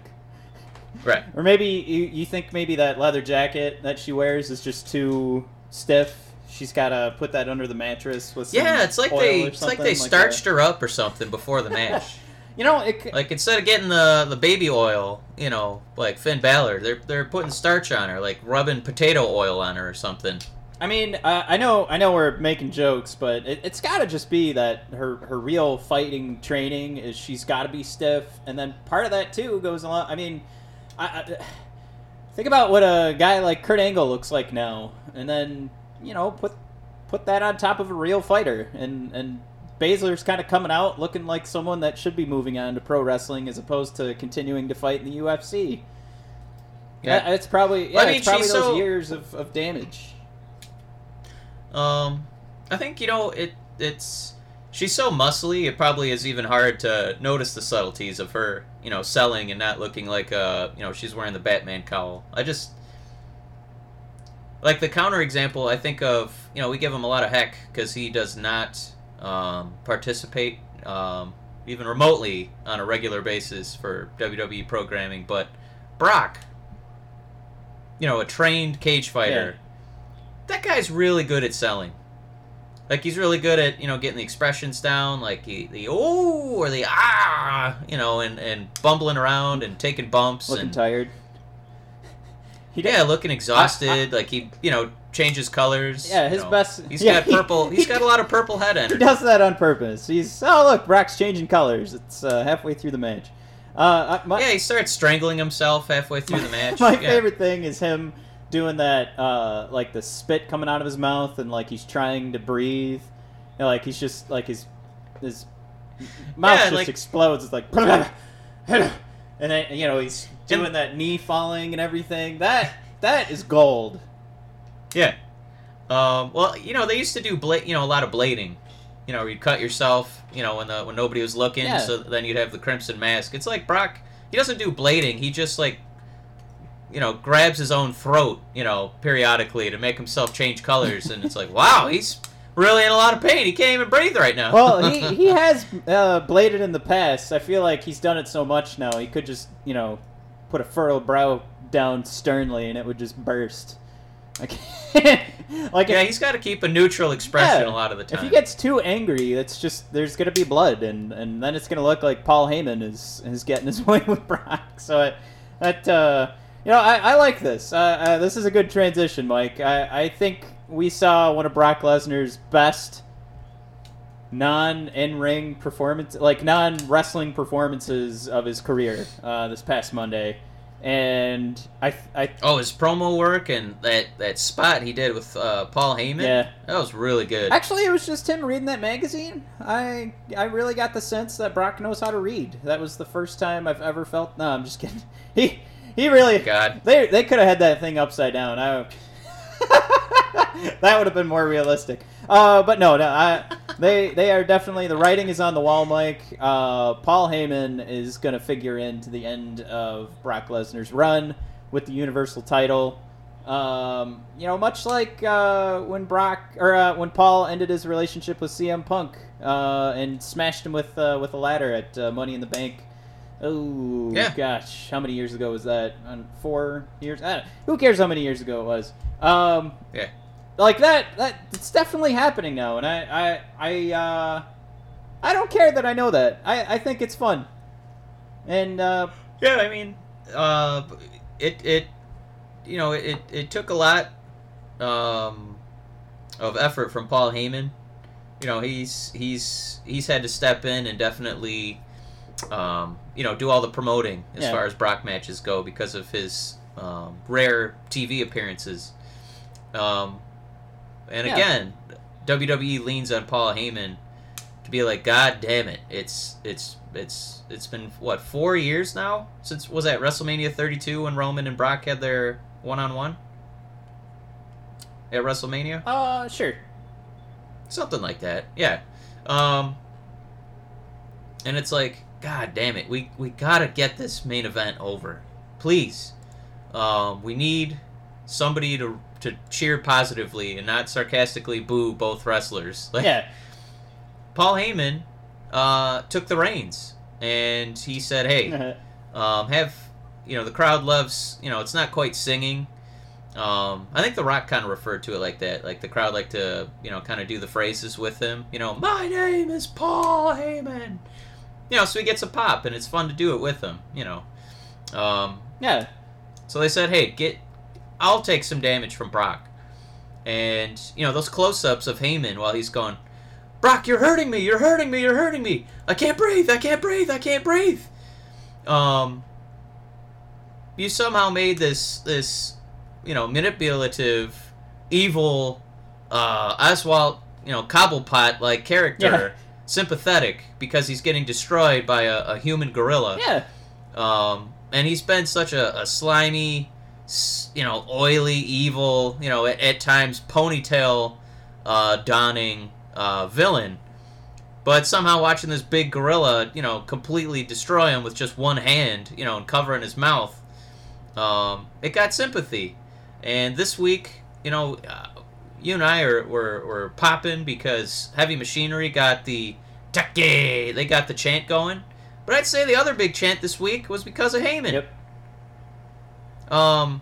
Right. Or maybe you, you think maybe that leather jacket that she wears is just too stiff. She's got to put that under the mattress with some Yeah, it's like oil they it's like they that. starched her up or something before the match. <laughs> You know, it, c- Like instead of getting the the baby oil, you know, like Finn Balor, they're they're putting starch on her, like rubbing potato oil on her or something. I mean, uh, I know I know we're making jokes, but it, it's got to just be that her her real fighting training is she's got to be stiff, and then part of that too goes along. I mean, I, I think about what a guy like Kurt Angle looks like now, and then you know put put that on top of a real fighter, and and Baszler's kind of coming out looking like someone that should be moving on to pro wrestling as opposed to continuing to fight in the UFC. Yeah, it's probably yeah, I mean, it's probably those so- years of, of damage. Um, I think you know it. It's she's so muscly. It probably is even hard to notice the subtleties of her, you know, selling and not looking like uh, you know, she's wearing the Batman cowl. I just like the counter example. I think of you know we give him a lot of heck because he does not um, participate um, even remotely on a regular basis for WWE programming, but Brock, you know, a trained cage fighter that guy's really good at selling. Like he's really good at you know getting the expressions down, like he, the oh or the ah, you know, and and bumbling around and taking bumps Looking and tired. He yeah, looking exhausted. like he you know changes colors. Yeah, you his know. best- He's yeah, got purple. He's he- <laughs> got a lot of purple head He does that on purpose. He's oh look, Brock's changing colors. It's uh, halfway through the match. Uh, my, Yeah, he starts strangling himself halfway through the <laughs> match. my Yeah. favorite thing is him doing that, uh, like the spit coming out of his mouth, and like he's trying to breathe. Know, like he's just like his his mouth Yeah, just like- explodes. It's like <laughs> and then you know he's doing that knee falling and everything. That that is gold. Yeah. Um, well, you know, they used to do bla- you know, a lot of blading. You know, you'd cut yourself, you know, when the when nobody was looking, Yeah. so then you'd have the crimson mask. It's like Brock. He doesn't do blading. He just like, you know, grabs his own throat, you know, periodically to make himself change colors, and it's like, wow, he's really in a lot of pain. He can't even breathe right now. Well, he <laughs> he has uh, bladed in the past. I feel like he's done it so much now. He could just you know put a furrowed brow down sternly and it would just burst. <laughs> Like, like yeah, if, he's got to keep a neutral expression Yeah. a lot of the time. if he gets too angry, it's just there's gonna be blood, and and then it's gonna look like Paul Heyman is is getting his <laughs> way with Brock. So it, that uh, you know I, I like this. Uh, uh, this is a good transition, Mike. I I think we saw one of Brock Lesnar's best non in ring performance, like non wrestling performances of his career uh, this past Monday, and I I oh, his promo work and that that spot he did with uh, Paul Heyman. Yeah. that was really good. Actually, it was just him reading that magazine. I I really got the sense that Brock knows how to read. That was the first time I've ever felt. No, I'm just kidding. <laughs> He he really. God. They they could have had that thing upside down. I. <laughs> that would have been more realistic. Uh, but no, no. I, they they are definitely the writing is on the wall, Mike. Uh, Paul Heyman is going to figure into the end of Brock Lesnar's run with the Universal title. Um, you know, much like uh, when Brock or uh, when Paul ended his relationship with CM Punk uh, and smashed him with uh, with a ladder at uh, Money in the Bank. Oh Yeah. gosh, how many years ago was that? Um, four years? I don't, who cares how many years ago it was? Um, Yeah. like that. That it's definitely happening now, and I I I uh, I don't care that I know that. I I think it's fun, and uh, Yeah, I mean, uh, it it you know it it took a lot um, of effort from Paul Heyman. You know, he's he's he's had to step in and definitely um, you know do all the promoting as Yeah. far as Brock matches go because of his um, rare TV appearances. Um, and Yeah. again, WWE leans on Paul Heyman to be like, God damn it, it's it's it's it's been what four years now since was that WrestleMania 32 when Roman and Brock had their one on one at WrestleMania, uh, sure. something like that. Yeah, um, and it's like, God damn it, we we gotta get this main event over, please. Um, we need somebody to to cheer positively and not sarcastically boo both wrestlers. Like, <laughs> Yeah. Paul Heyman uh, took the reins and he said, "Hey, <laughs> um, have you know the crowd loves you know it's not quite singing." Um, I think The Rock kind of referred to it like that, like the crowd like to you know kind of do the phrases with him. You know, my name is Paul Heyman. You know, so he gets a pop and it's fun to do it with him. You know, um, yeah. so they said, "Hey, get, I'll take some damage from Brock." And you know those close-ups of Heyman while he's going, "Brock, you're hurting me! You're hurting me! You're hurting me! I can't breathe! I can't breathe! I can't breathe!" Um, you somehow made this this, you know, manipulative, evil, uh, Oswald, you know, Cobblepot like character Yeah. Sympathetic because he's getting destroyed by a, a human gorilla. Yeah. Um, and he's been such a, a slimy, you know, oily, evil, you know, at, at times ponytail uh, donning uh, villain. But somehow watching this big gorilla, you know, completely destroy him with just one hand, you know, and covering his mouth, um, it got sympathy. And this week, you know, uh, you and I are, were, were popping because Heavy Machinery got the Take, they got the chant going. But I'd say the other big chant this week was because of Heyman. Yep. Um,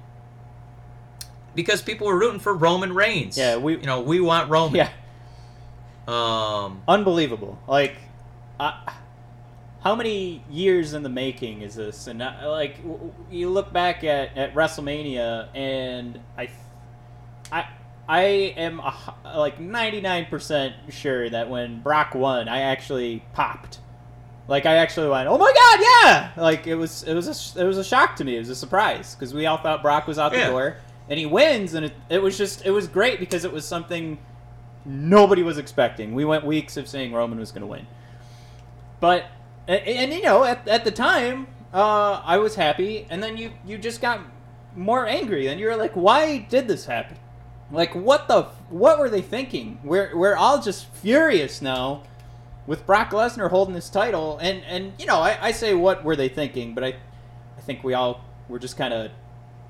because people were rooting for Roman Reigns. Yeah, we- you know we want Roman. Yeah. Um, Unbelievable. Like, uh, how many years in the making is this? And uh, like, you look back at, at WrestleMania, and I, I, I am like ninety nine percent sure that when Brock won, I actually popped. Like I actually went, oh my god, yeah! Like it was, it was a, it was a shock to me. It was a surprise because we all thought Brock was out the Yeah. door, and he wins, and it, it was just, it was great because it was something nobody was expecting. We went weeks of saying Roman was going to win. But and, and, you know, at, at the time, uh, I was happy, and then you you just got more angry, and you were like, "Why did this happen? Like what the what were they thinking? We're we're all just furious now with Brock Lesnar holding his title and and you know, I, I say what were they thinking, but I I think we all were just kind of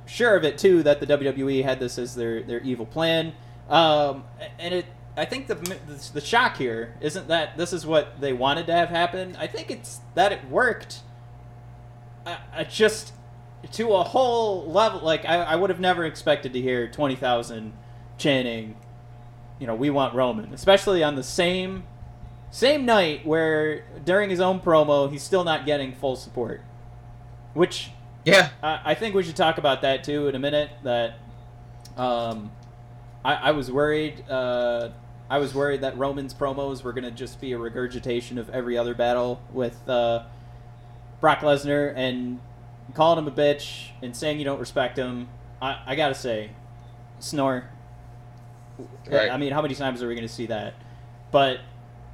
sure of it too that the WWE had this as their their evil plan. Um, and it I think the, the, shock here isn't that this is what they wanted to have happen. I think it's that it worked. I, I just to a whole level like I, I would have never expected to hear 20,000 Channing, you know, we want Roman, especially on the same same night where during his own promo he's still not getting full support, which yeah, I, I think we should talk about that too in a minute. That um, I, I was worried. Uh, I was worried that Roman's promos were going to just be a regurgitation of every other battle with uh, Brock Lesnar and calling him a bitch and saying you don't respect him. I, I gotta say, snore. Right. I mean, how many times are we going to see that? But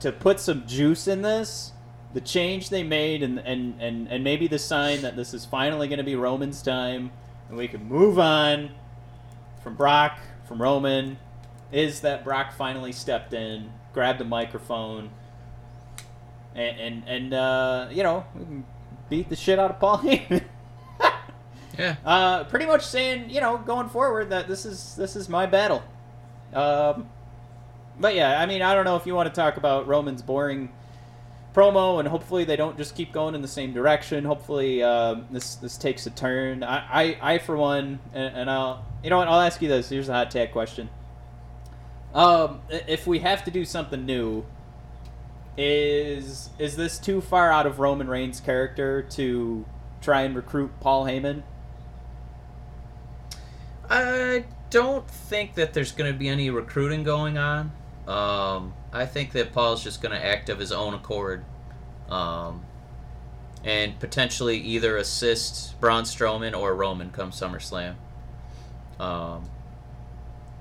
to put some juice in this, the change they made, and and and, and maybe the sign that this is finally going to be Roman's time, and we can move on from Brock, from Roman, is that Brock finally stepped in, grabbed a microphone, and and, and uh, you know beat the shit out of Paul <laughs> Heyman. Yeah. uh, pretty much saying, you know, going forward that this is this is my battle. Um, but yeah, I mean, I don't know if you want to talk about Roman's boring promo, and hopefully they don't just keep going in the same direction. Hopefully um, this this takes a turn. I, I, I for one, and, and I'll you know what I'll ask you this. Here's a hot tag question. Um, if we have to do something new, is is this too far out of Roman Reigns' character to try and recruit Paul Heyman? I don't think that there's going to be any recruiting going on. Um, I think that Paul's just going to act of his own accord, um, and potentially either assist Braun Strowman or Roman come SummerSlam. Um,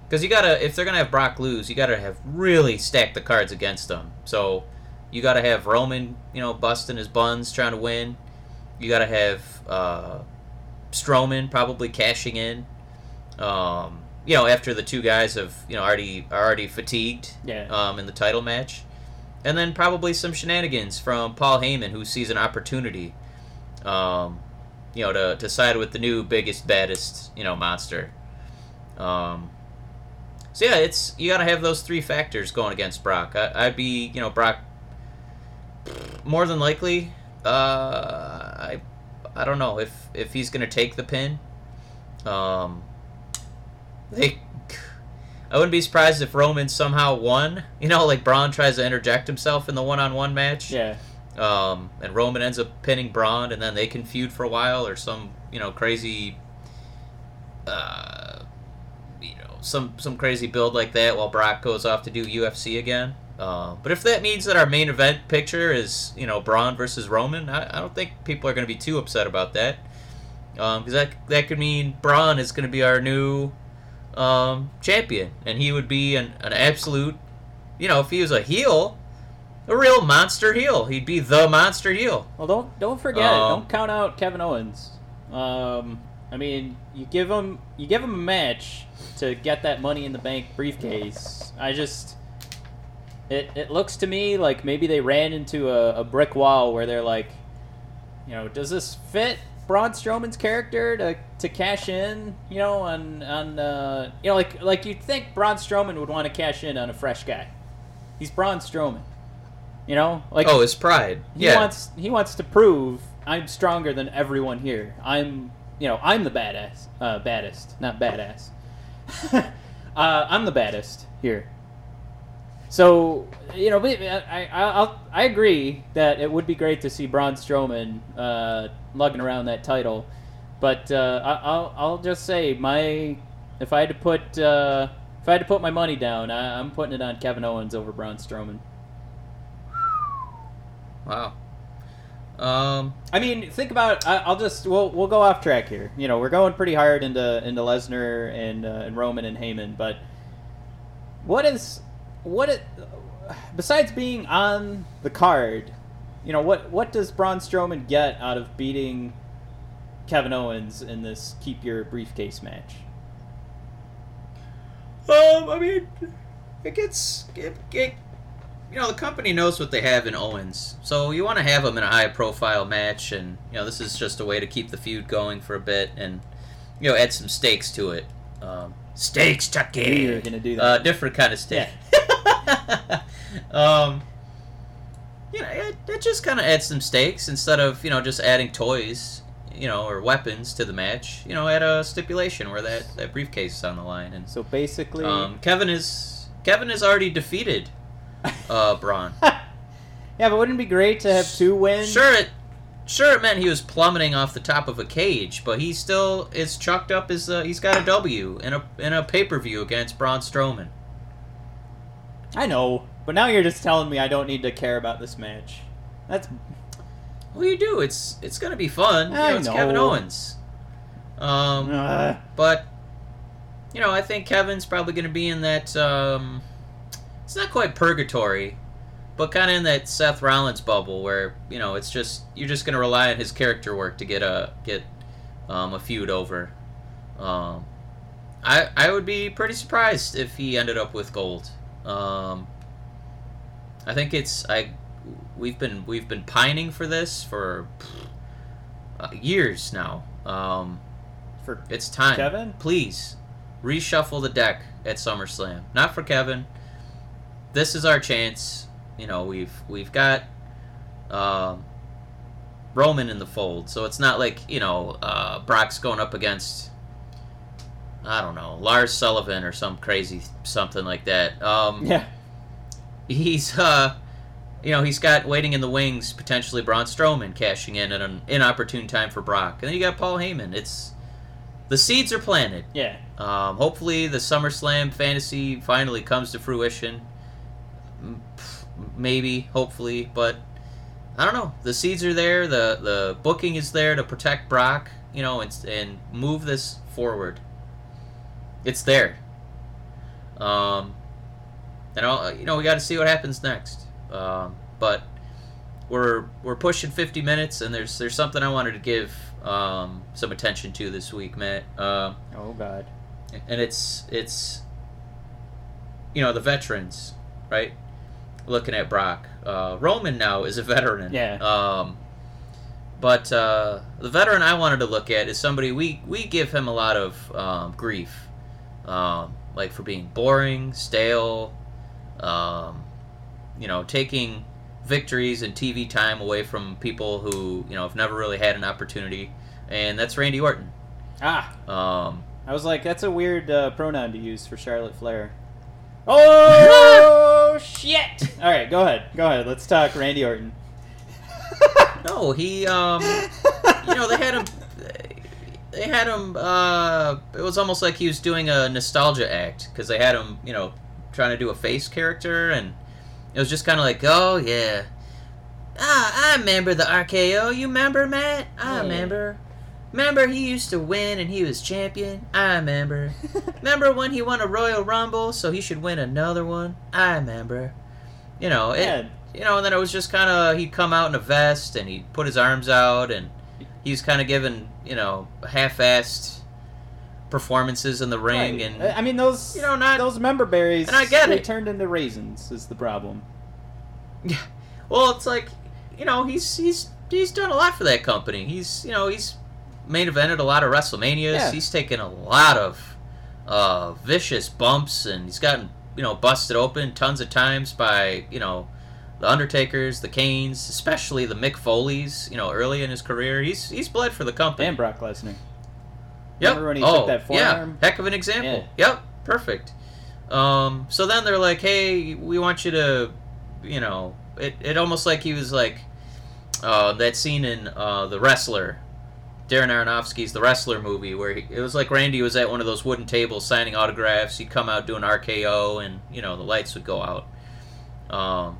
because you gotta, if they're gonna have Brock lose, you gotta have really stack the cards against them. So you gotta have Roman, you know, busting his buns trying to win. You gotta have uh, Strowman probably cashing in. Um, you know, after the two guys have you know already are already fatigued Yeah. um, in the title match, and then probably some shenanigans from Paul Heyman who sees an opportunity, um, you know, to, to side with the new biggest baddest you know monster. Um, so yeah, it's you gotta have those three factors going against Brock. I, I'd be you know Brock more than likely. Uh, I I don't know if if he's gonna take the pin. Um, they. I wouldn't be surprised if Roman somehow won. <laughs> You know, like Braun tries to interject himself in the one-on-one match. Yeah. Um, and Roman ends up pinning Braun, and then they can feud for a while, or some you know crazy, uh, you know some some crazy build like that, while Brock goes off to do UFC again. Uh, but if that means that our main event picture is you know Braun versus Roman, I, I don't think people are going to be too upset about that, because that that could mean Braun is going to be our new um, champion, and he would be an, an absolute, you know, if he was a heel, a real monster heel. He'd be the monster heel. Well, don't don't forget. Um, don't count out Kevin Owens. Um, I mean, you give him you give him a match to get that Money in the Bank briefcase. I just it it looks to me like maybe they ran into a, a brick wall where they're like, you know, does this fit Braun Strowman's character to, to cash in? You know, on on uh, you know like like you'd think Braun Strowman would want to cash in on a fresh guy. He's Braun Strowman. You know, like oh, his pride. he yeah. wants he wants to prove I'm stronger than everyone here. I'm you know I'm the badass, uh, baddest, not badass. <laughs> uh, I'm the baddest here. So you know, I, I I'll, I agree that it would be great to see Braun Strowman uh, lugging around that title, but uh, I, I'll I'll just say my if I had to put uh, if I had to put my money down, I, I'm putting it on Kevin Owens over Braun Strowman. Wow. Um. I mean, think about. I, I'll just we'll we'll go off track here. You know, we're going pretty hard into into Lesnar and uh, and Roman and Heyman, but what is what it besides being on the card? you know what what does Braun Strowman get out of beating Kevin Owens in this keep your briefcase match? Um, I mean, it gets it, it, you know the company knows what they have in Owens, so you want to have him in a high profile match, and you know this is just a way to keep the feud going for a bit, and you know add some stakes to it. Um, stakes, Chucky. Knew you were gonna do that. Uh, different kind of steak. <laughs> um, you know, it, it just kind of adds some stakes instead of you know just adding toys, you know, or weapons to the match. You know, add a stipulation where that, that briefcase is on the line, and So basically, um, Kevin is Kevin is already defeated uh, Braun. <laughs> yeah, but wouldn't it be great to have two wins? Sure, it sure it meant he was plummeting off the top of a cage, but he still is chucked up as uh, he's got a W in a in a pay per view against Braun Strowman. I know, but now you're just telling me I don't need to care about this match. That's Well, you do. It's it's gonna be fun. You know, it's Kevin. Owens. Um, uh, but you know, I think Kevin's probably gonna be in that. Um, it's not quite purgatory, but kind of in that Seth Rollins bubble where you know it's just you're just gonna rely on his character work to get a get um, a feud over. Um, I I would be pretty surprised if he ended up with gold. Um, I think it's I we've been we've been pining for this for uh, years now. Um, for it's time. Kevin? Please reshuffle the deck at SummerSlam. Not for Kevin. This is our chance. You know, we've we've got um, Roman in the fold, so it's not like you know uh, Brock's going up against I don't know Lars Sullivan or some crazy something like that. Um, yeah, he's uh you know he's got waiting in the wings potentially Braun Strowman cashing in at an inopportune time for Brock, and then you got Paul Heyman. It's the seeds are planted. yeah. Um, hopefully, the SummerSlam fantasy finally comes to fruition. Maybe, hopefully, but I don't know. The seeds are there. the The booking is there to protect Brock. You know, and and move this forward. It's there. Um, and I'll, you know we got to see what happens next. Um, but we're we're pushing 50 minutes, and there's there's something I wanted to give um, some attention to this week, Matt. Uh, Oh God. and it's it's you know the veterans, right? Looking at Brock, uh, Roman now is a veteran. Yeah. Um, but uh, the veteran I wanted to look at is somebody we we give him a lot of um, grief, um, like for being boring, stale, um, you know, taking victories and TV time away from people who you know have never really had an opportunity, and that's Randy Orton. Ah, Um, I was like, that's a weird uh, pronoun to use for Charlotte Flair. <laughs> Oh shit! All right, go ahead. Go ahead. Let's talk Randy Orton. <laughs> No, he um you know, they had him they had him uh it was almost like he was doing a nostalgia act cuz they had him, you know, trying to do a face character and it was just kind of like, "Oh yeah. Ah, I remember the RKO. You remember, Matt? I Yeah. remember. Remember he used to win and he was champion? I remember. <laughs> remember when he won a Royal Rumble, so he should win another one? I remember. You know, it, Yeah. you know, and then it was just kind of he'd come out in a vest and he'd put his arms out and he was kind of given you know half-assed performances in the ring Right. and I mean, those you know, not- those member berries. and I get they it. turned into raisins. Is the problem? Yeah. <laughs> Well, it's like, you know, he's he's he's done a lot for that company. He's you know he's main evented a lot of WrestleManias. Yeah. He's taken a lot of uh, vicious bumps, and he's gotten you know busted open tons of times by you know the Undertakers, the Kanes, especially the Mick Foley's. You know, early in his career, he's he's bled for the company. And Brock Lesnar. Yep. Remember when he oh, took that forearm? Yeah, heck of an example. Yep, perfect. Um, so then they're like, hey, we want you to, you know, it, it almost like he was like uh, that scene in uh, The Wrestler, Darren Aronofsky's The Wrestler movie, where he, it was like Randy was at one of those wooden tables signing autographs. He'd come out doing RKO, and, you know, the lights would go out. Um,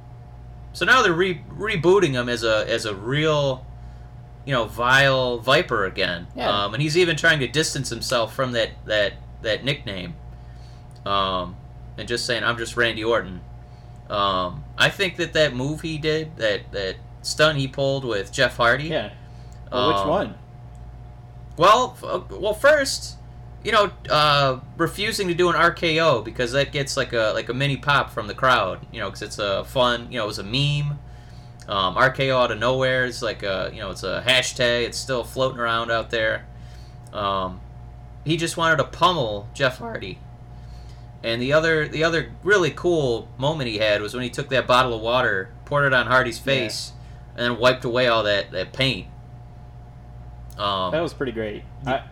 so now they're re- rebooting him as a as a real, you know, vile viper again. Yeah. Um, and he's even trying to distance himself from that that that nickname, um, and just saying I'm just Randy Orton. Um, I think that that move he did, that that stunt he pulled with Jeff Hardy. Yeah. Well, which Um, one? Well, uh, well, first, you know, uh, refusing to do an RKO because that gets like a like a mini pop from the crowd. You know, because it's a fun. You know, it was a meme. Um, RKO out of nowhere is like a you know it's a hashtag. It's still floating around out there. Um, he just wanted to pummel Jeff Hardy. And the other the other really cool moment he had was when he took that bottle of water, poured it on Hardy's face, and then wiped away all that, that paint. Um, That was pretty great. I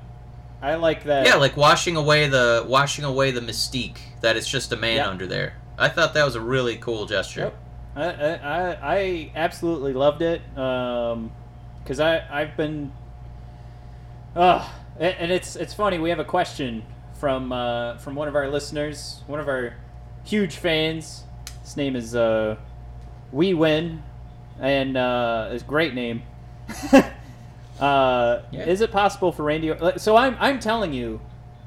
I like that. yeah, like washing away the washing away the mystique that it's just a man Yeah. under there. I thought that was a really cool gesture. Yep. I, I, I- absolutely loved it because I I've been, uh, and and it's it's funny we have a question from uh, from one of our listeners, one of our huge fans. His name is uh, We Win, and uh, it's a great name. <laughs> uh, Yeah. Is it possible for Randy? So I'm I'm telling you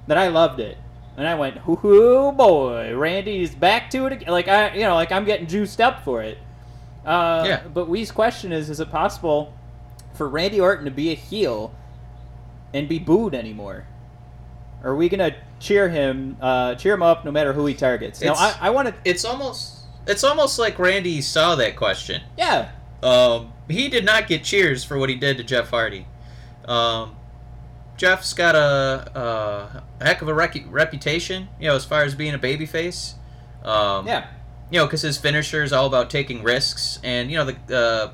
that I loved it. And I went, "Hoo boy, Randy's back to it again." Like I, you know, like I'm getting juiced up for it. Uh, Yeah. But Wee's question is: Is it possible for Randy Orton to be a heel and be booed anymore? Are we gonna cheer him, uh, cheer him up no matter who he targets? Now, I, I want to, It's almost it's almost like Randy saw that question. yeah, Um, he did not get cheers for what he did to Jeff Hardy. Um, Jeff's got a, a heck of a rec- reputation, you know, as far as being a babyface. Um, yeah, you know, because his finisher is all about taking risks, and you know, the uh,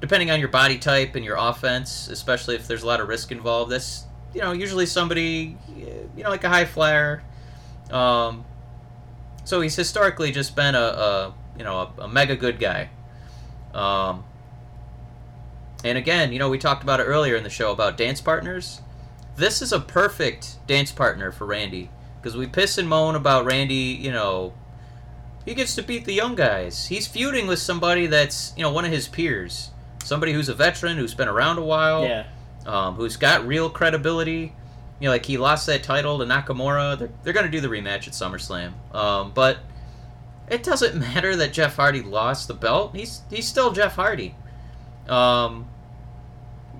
depending on your body type and your offense, especially if there's a lot of risk involved, that's you know usually somebody, you know, like a high flyer. Um, so he's historically just been a, a you know a, a mega good guy. Um, and again, you know, we talked about it earlier in the show about dance partners. This is a perfect dance partner for Randy because we piss and moan about Randy, you know, he gets to beat the young guys. He's feuding with somebody that's, you know, one of his peers. Somebody who's a veteran, who's been around a while, yeah, um, who's got real credibility. You know, like he lost that title to Nakamura. They're, they're going to do the rematch at SummerSlam. Um, but it doesn't <laughs> matter that Jeff Hardy lost the belt. He's he's still Jeff Hardy. Um,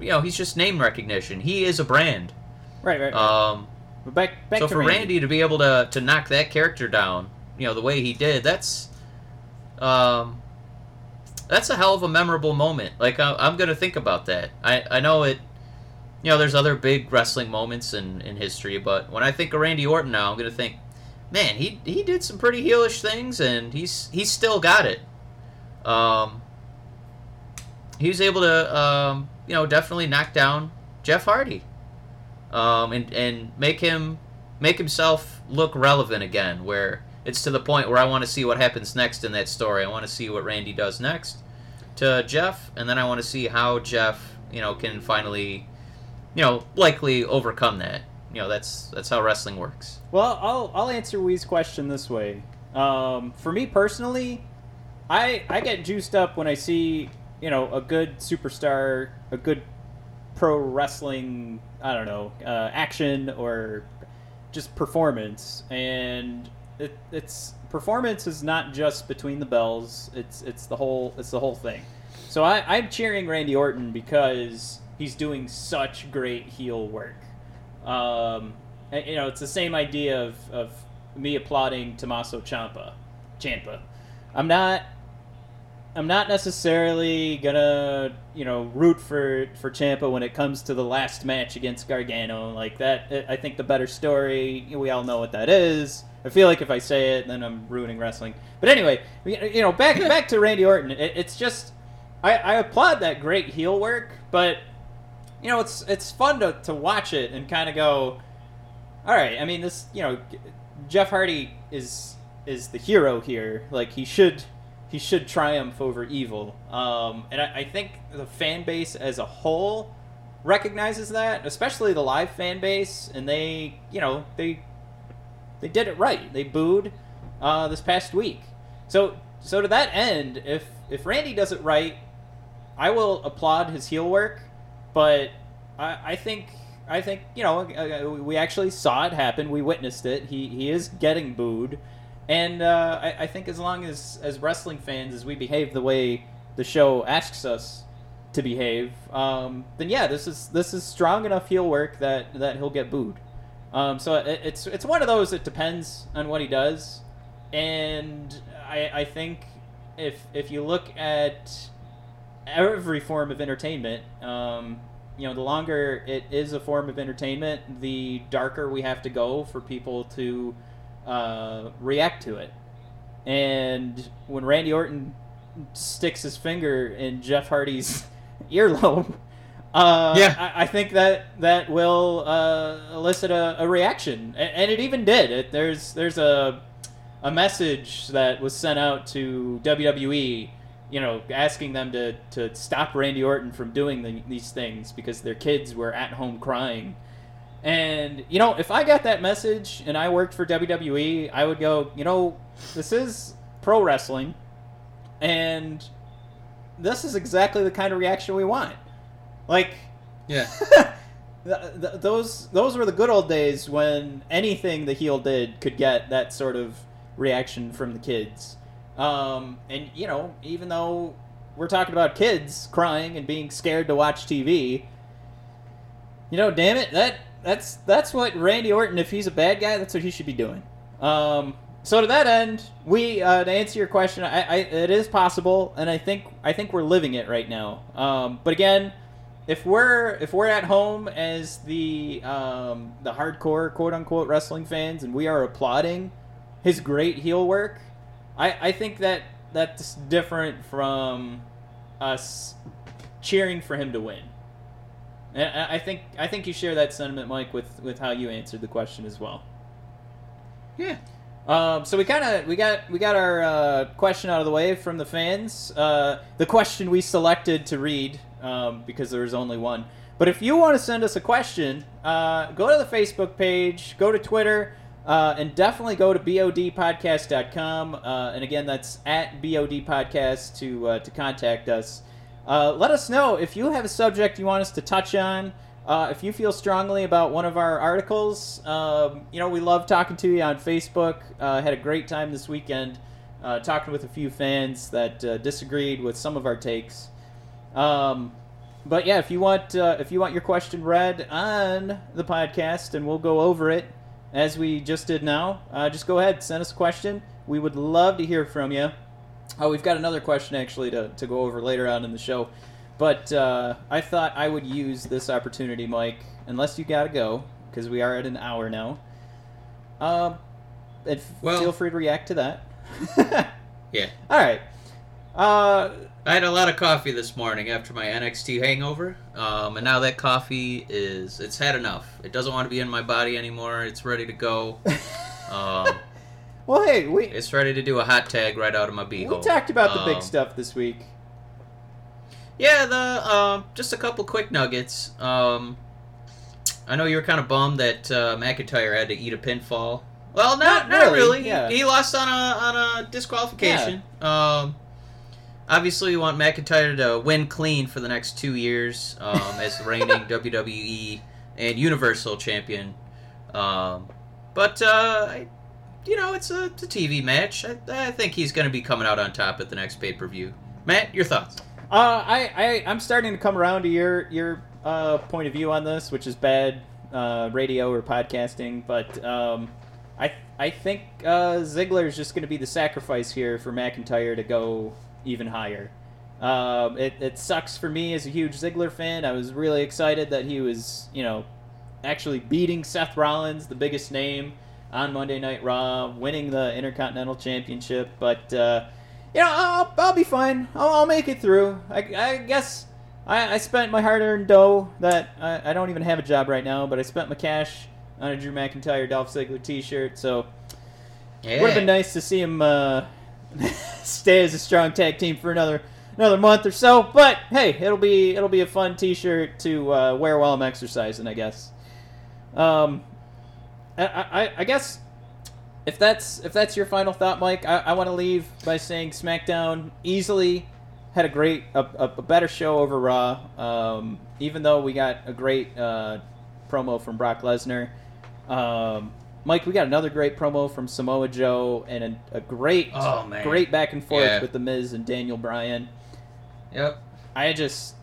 you know, he's just name recognition. He is a brand. right, right. right. Um, but back, back so for Randy. Randy. to be able to to knock that character down, you know, the way he did, that's um that's a hell of a memorable moment. Like I, I'm gonna think about that. I I know it. You know, there's other big wrestling moments in in history, but when I think of Randy Orton now, I'm gonna think, man, he he did some pretty heelish things, and he's he's still got it. Um, he was able to um you know definitely knock down Jeff Hardy um, and and make him make himself look relevant again. Where it's to the point where I want to see what happens next in that story. I want to see what Randy does next to Jeff, and then I want to see how Jeff, you know, can finally, you know, likely overcome that. You know, that's that's how wrestling works. Well, I'll I'll answer Wee's question this way. Um, for me personally, I I get juiced up when I see you know a good superstar, a good pro wrestling I don't know uh, action or just performance, and it, it's performance is not just between the bells. It's it's the whole it's the whole thing. So I, I'm cheering Randy Orton because he's doing such great heel work. Um, and, you know, it's the same idea of, of me applauding Tommaso Ciampa. Ciampa. I'm not. I'm not necessarily gonna, you know, root for for Ciampa when it comes to the last match against Gargano. Like that, I think the better story. We all know what that is. I feel like if I say it, then I'm ruining wrestling. But anyway, you know, back back to Randy Orton. It, it's just, I, I applaud that great heel work, but you know, it's it's fun to, to watch it and kind of go, all right. I mean, this, you know, Jeff Hardy is is the hero here. Like he should he should triumph over evil. Um, and I, I think the fan base as a whole recognizes that, especially the live fan base, and they, you know, they they did it right. They booed uh, this past week. So so to that end, if if Randy does it right, I will applaud his heel work. But I, I think I think you know uh, we actually saw it happen. We witnessed it. He he is getting booed, and uh, I, I think as long as as wrestling fans as we behave the way the show asks us to behave, um, then yeah, this is this is strong enough heel work that that he'll get booed. Um, so it, it's it's one of those. It depends on what he does, and I I think if if you look at every form of entertainment, um, you know, the longer it is a form of entertainment, the darker we have to go for people to uh, react to it. And when Randy Orton sticks his finger in Jeff Hardy's <laughs> earlobe, uh, Yeah. I, I think that that will uh, elicit a, a reaction, and, and it even did. It, there's there's a a message that was sent out to WWE, you know, asking them to, to stop Randy Orton from doing the, these things because their kids were at home crying. And, you know, if I got that message and I worked for WWE, I would go, you know, this is pro wrestling, and this is exactly the kind of reaction we want. Like, Yeah. <laughs> th- th- those those were the good old days when anything the heel did could get that sort of reaction from the kids. Um, and you know, even though we're talking about kids crying and being scared to watch TV, you know, damn it, that that's that's what Randy Orton, if he's a bad guy, that's what he should be doing. Um, so to that end, we uh, to answer your question, I, I it is possible, and I think I think we're living it right now. Um, but again, if we're if we're at home as the um, the hardcore quote unquote wrestling fans and we are applauding his great heel work, I, I think that that's different from us cheering for him to win. And I think I think you share that sentiment, Mike, with, with how you answered the question as well. Yeah. Um, so we kind of we got we got our uh, question out of the way from the fans. Uh, the question we selected to read um, because there was only one. But if you want to send us a question, uh, go to the Facebook page, go to Twitter, uh, and definitely go to bodpodcast.com. Uh, and again, that's at bodpodcast to uh, to contact us. Uh, let us know if you have a subject you want us to touch on. Uh, if you feel strongly about one of our articles, um, you know, we love talking to you on Facebook. Uh, had a great time this weekend talking with a few fans that disagreed with some of our takes. Um, but yeah, if you want if you want your question read on the podcast, and we'll go over it as we just did now, uh, just go ahead send us a question. We would love to hear from you. Oh, we've got another question actually to, to go over later on in the show. But uh, I thought I would use this opportunity, Mike, unless you got to go, because we are at an hour now. Um, and f- Well- feel free to react to that. <laughs> Yeah. All right. Uh, I had a lot of coffee this morning after my NXT hangover, um, and now that coffee is it's had enough. It doesn't want to be in my body anymore. It's ready to go. <laughs> Um, well, hey, we it's ready to do a hot tag right out of my we talked about the big Um, stuff this week. Yeah, the um, just a couple quick nuggets. Um, I know you were kind of bummed that uh, McIntyre had to eat a pinfall. Well, not Not not really, really. yeah. He lost on a on a disqualification. Um, obviously, we want McIntyre to win clean for the next two years um, as the reigning <laughs> WWE and Universal Champion. Um, but uh, I, you know, it's a, it's a TV match. I, I think he's going to be coming out on top at the next pay per view. Matt, your thoughts? Uh, I, I I'm starting to come around to your your uh, point of view on this, which is bad uh, radio or podcasting. But um, I I think uh, Ziggler is just going to be the sacrifice here for McIntyre to go even higher. Um, it, it sucks for me as a huge Ziggler fan. I was really excited that he was you know actually beating Seth Rollins, the biggest name on Monday Night Raw, winning the Intercontinental Championship. But uh, you know, I'll, I'll be fine. I'll, I'll make it through. I, I guess I, I spent my hard-earned dough that I, I don't even have a job right now, but I spent my cash on a Drew McIntyre Dolph Ziggler T-shirt. So Yeah. would have been nice to see him uh, <laughs> stay as a strong tag team for another another month or so. But hey, it'll be it'll be a fun T-shirt to uh, wear while I'm exercising, I guess. Um, I, I, I guess if that's if that's your final thought, Mike, I, I want to leave by saying SmackDown easily had a great a, a, better show over Raw. Um, even though we got a great uh, promo from Brock Lesnar. Um, Mike, we got another great promo from Samoa Joe and a, a great Oh, man. great back and forth Yeah. with the Miz and Daniel Bryan. Yep. I just,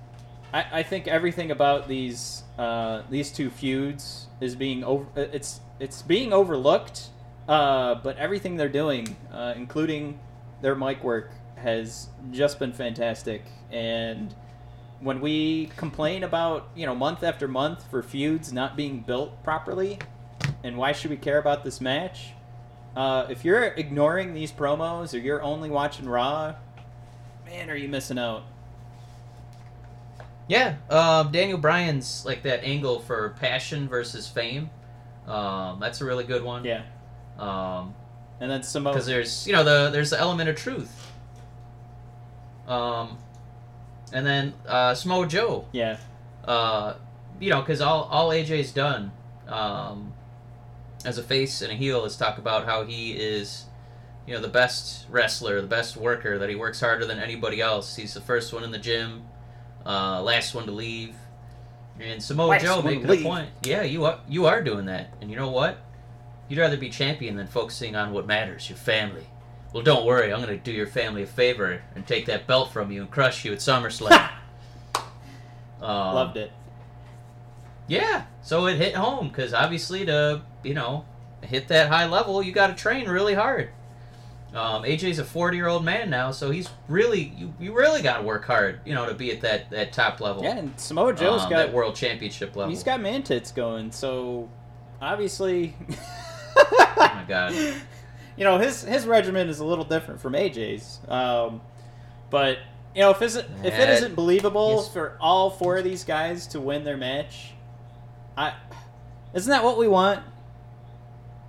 I, I think everything about these uh, these two feuds is being over. It's it's being overlooked, uh, but everything they're doing, uh, including their mic work, has just been fantastic. And when we complain about you know month after month for feuds not being built properly, and why should we care about this match? Uh, if you're ignoring these promos or you're only watching Raw, man, are you missing out? Yeah, um, Daniel Bryan's like that angle for passion versus fame. Um, that's a really good one. Yeah. Um, And then Samoa. because there's you know the there's the element of truth. Um, and then uh, Samoa Joe. Yeah. Uh, you know, because all all AJ's done um, as a face and a heel is talk about how he is, you know, the best wrestler, the best worker. That he works harder than anybody else. He's the first one in the gym, uh, last one to leave. And Samoa Last Joe making a point. Yeah, you are you are doing that, and you know what? You'd rather be champion than focusing on what matters, your family. Well, don't worry. I'm going to do your family a favor and take that belt from you and crush you at <laughs> SummerSlam. <laughs> um, Loved it. Yeah, so it hit home because obviously to you know hit that high level, you got to train really hard. Um, AJ's a 40 year old man now, so he's really you, you really got to work hard, you know, to be at that that top level. Yeah, and Samoa Joe's um, got that world championship level. he's got man tits going, so obviously <laughs> oh my god. you know, his his regimen is a little different from AJ's. Um, but you know, if is if it isn't believable for all four of these guys to win their match, I isn't that what we want?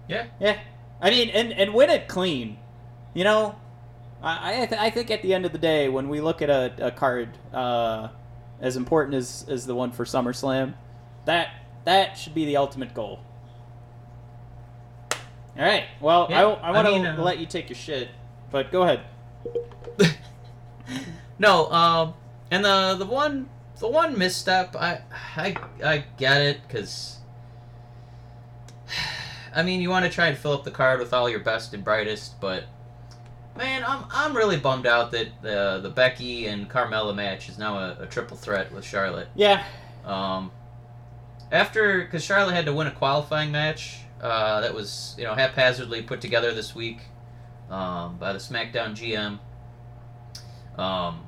Yeah. Yeah. I mean, and and win it clean. You know, I I, th- I think at the end of the day, when we look at a, a card uh, as important as as the one for SummerSlam, that that should be the ultimate goal. All right. Well, Yeah, I, I I want to mean, uh, let you take your shit, but go ahead. <laughs> No, um, and the the one the one misstep, I I I get it because. <sighs> I mean, you want to try and fill up the card with all your best and brightest, but man, I'm I'm really bummed out that the the Becky and Carmella match is now a, a triple threat with Charlotte. Yeah. Um, after because Charlotte had to win a qualifying match uh, that was you know haphazardly put together this week um, by the SmackDown GM. Um,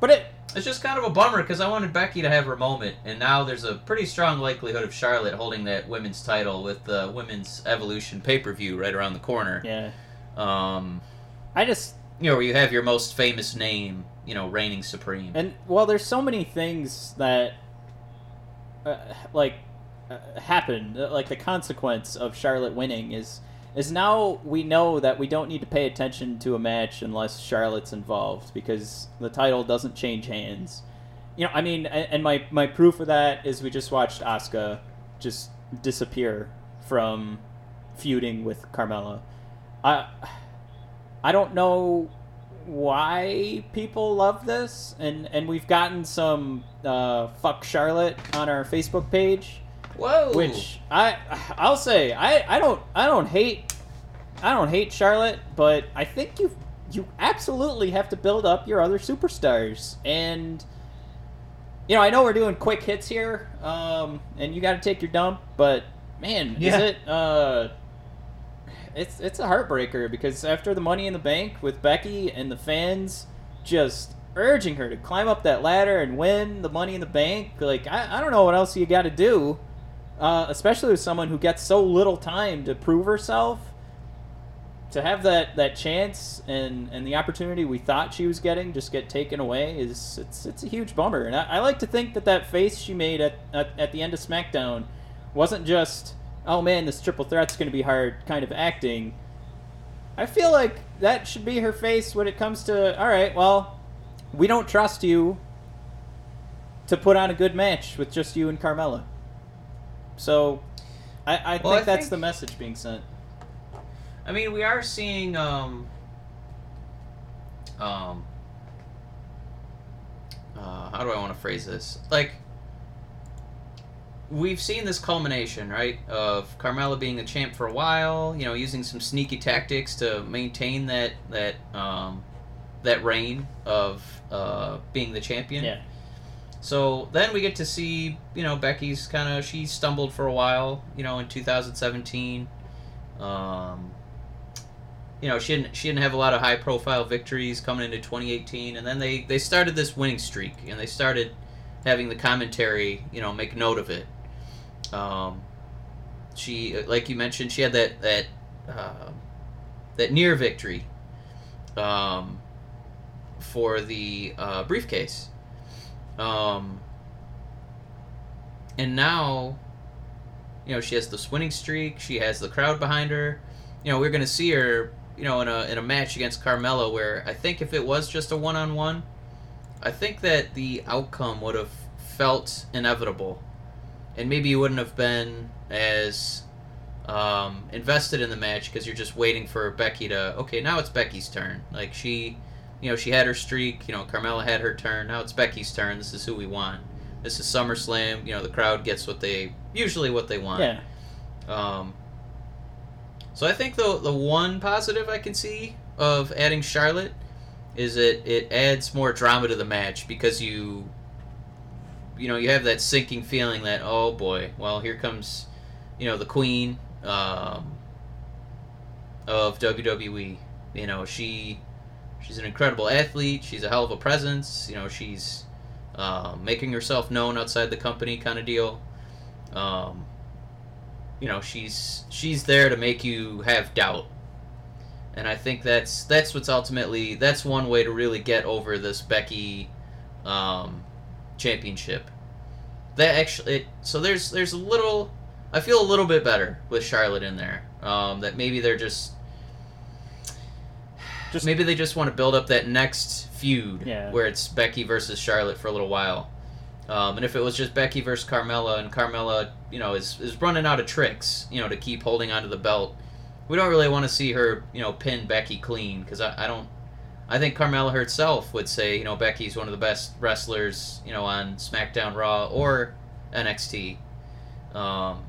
But it it's just kind of a bummer because I wanted Becky to have her moment, and now there's a pretty strong likelihood of Charlotte holding that women's title with the Women's Evolution pay per view right around the corner. yeah. Um, I just you know, where you have your most famous name, you know, reigning supreme. And well, there's so many things that uh, like uh, happen. Like the consequence of Charlotte winning is is now we know that we don't need to pay attention to a match unless Charlotte's involved because the title doesn't change hands. You know, I mean, and my my proof of that is we just watched Asuka just disappear from feuding with Carmella. I I don't know why people love this, and and we've gotten some uh, fuck Charlotte on our Facebook page, Whoa! which I I'll say I, I don't I don't hate I don't hate Charlotte, but I think you you absolutely have to build up your other superstars, and you know I know we're doing quick hits here, um, and you got to take your dump, but man, Yeah. is it uh it's it's a heartbreaker because after the Money in the Bank with Becky and the fans just urging her to climb up that ladder and win the Money in the Bank, like I, I don't know what else you got to do, uh, especially with someone who gets so little time to prove herself. To have that, that chance and, and the opportunity we thought she was getting just get taken away is it's it's a huge bummer. And I, I like to think that that face she made at, at, at the end of SmackDown wasn't just oh man this triple threat's going to be hard kind of acting i feel like that should be her face when it comes to all right well we don't trust you to put on a good match with just you and carmella so i, I Well, think I that's think- the message being sent I mean, we are seeing um um uh, how do I want to phrase this? Like we've seen this culmination, right, of Carmella being the champ for a while, you know, using some sneaky tactics to maintain that that um that reign of uh, being the champion. Yeah. So then we get to see, you know, Becky's kind of she stumbled for a while, you know, in 2017. Um, you know, she didn't she didn't have a lot of high profile victories coming into 2018, and then they they started this winning streak, and they started having the commentary, you know, make note of it. Um, she, like you mentioned, she had that that uh, that near victory um, for the uh, briefcase. Um, and now, you know, she has this winning streak. She has the crowd behind her. You know, we're gonna see her, you know, in a in a match against Carmella, where I think if it was just a one on one, I think that the outcome would have felt inevitable, and maybe you wouldn't have been as um, invested in the match because you're just waiting for Becky to. Okay, now it's Becky's turn. Like she, you know, she had her streak. You know, Carmella had her turn. Now it's Becky's turn. This is who we want. This is SummerSlam. You know, the crowd gets what they usually what they want. Yeah. Um, so I think the the one positive I can see of adding Charlotte is that it adds more drama to the match because you you know you have that sinking feeling that oh boy well here comes you know the queen um, of WWE you know she she's an incredible athlete she's a hell of a presence you know she's um, making herself known outside the company kind of deal um, you know she's she's there to make you have doubt and I think that's that's what's ultimately that's one way to really get over this Becky um, championship. That actually, it, so there's there's a little, I feel a little bit better with Charlotte in there. Um, that maybe they're just, Just- maybe they just want to build up that next feud Yeah. where it's Becky versus Charlotte for a little while. Um, and if it was just Becky versus Carmella, and Carmella, you know, is, is running out of tricks, you know, to keep holding onto the belt, we don't really want to see her, you know, pin Becky clean because I, I don't. I think Carmella herself would say, you know, Becky's one of the best wrestlers, you know, on SmackDown, Raw, or NXT. Um,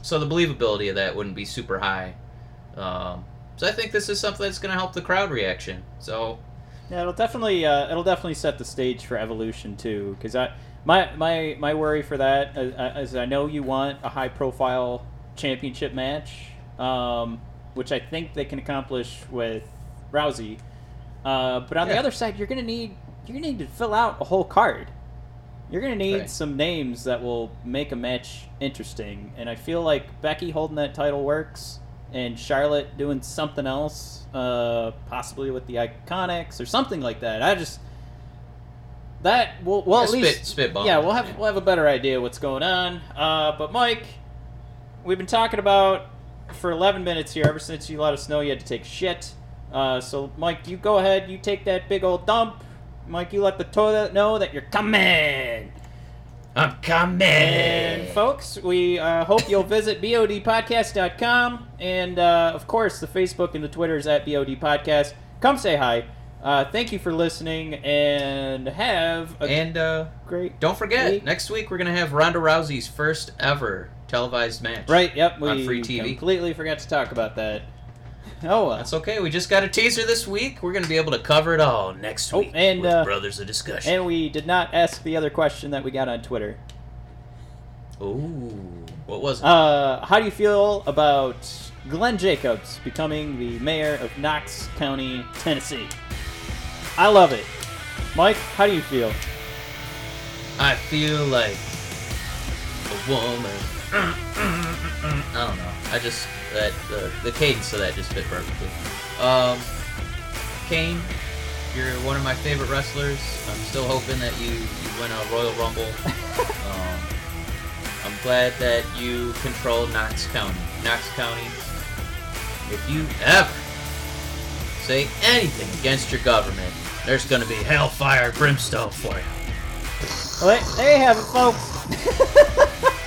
so the believability of that wouldn't be super high. Um, so I think this is something that's going to help the crowd reaction. So Yeah, it'll definitely uh, it'll definitely set the stage for evolution too. Because I my my my worry for that is, is I know you want a high profile championship match, um, which I think they can accomplish with Rousey. Uh, but on the other side, you're gonna need you're gonna need to fill out a whole card. You're gonna need Right. some names that will make a match interesting, and I feel like Becky holding that title works, and Charlotte doing something else, uh, possibly with the Iconics or something like that. I just that will well Yeah, at spit- least spitball. Yeah, we'll have Yeah. we'll have a better idea what's going on. Uh, but Mike, we've been talking about for 11 minutes here ever since you let us know you had to take shit. Uh, so Mike, you go ahead, you take that big old dump. Mike, you let the toilet know that you're coming. I'm coming. And folks, we uh, hope you'll visit bodpodcast.com and uh, of course the Facebook and the Twitter is at bod podcast. Come say hi. Uh, thank you for listening and have a And uh, great. don't forget, week. next week we're gonna have Ronda Rousey's first ever televised match. Right. Yep. We on free TV. completely forgot to talk about that. Oh well. That's okay. We just got a teaser this week. We're gonna be able to cover it all next Oh, week and, with uh, Brothers of Discussion. And we did not ask the other question that we got on Twitter. Ooh, what was it? Uh, how do you feel about Glenn Jacobs becoming the mayor of Knox County, Tennessee? I love it. Mike, how do you feel? I feel like a woman. <clears throat> I don't know. I just that the the cadence of that just fit perfectly. Um, Kane, you're one of my favorite wrestlers. I'm still hoping that you you win a Royal Rumble. <laughs> um, I'm glad that you control Knox County. Knox County. If you ever say anything against your government, there's gonna be hellfire brimstone for you. Well, there you have it, folks. <laughs>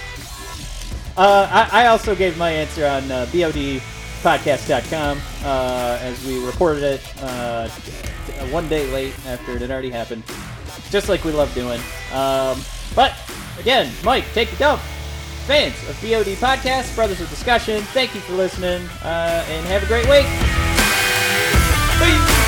uh, I, I also gave my answer on uh, bodpodcast.com uh, as we reported it uh, one day late after it had already happened, just like we love doing. Um, but again, Mike, take the dump. Fans of BOD Podcast, Brothers of Discussion, thank you for listening, uh, and have a great week. Peace.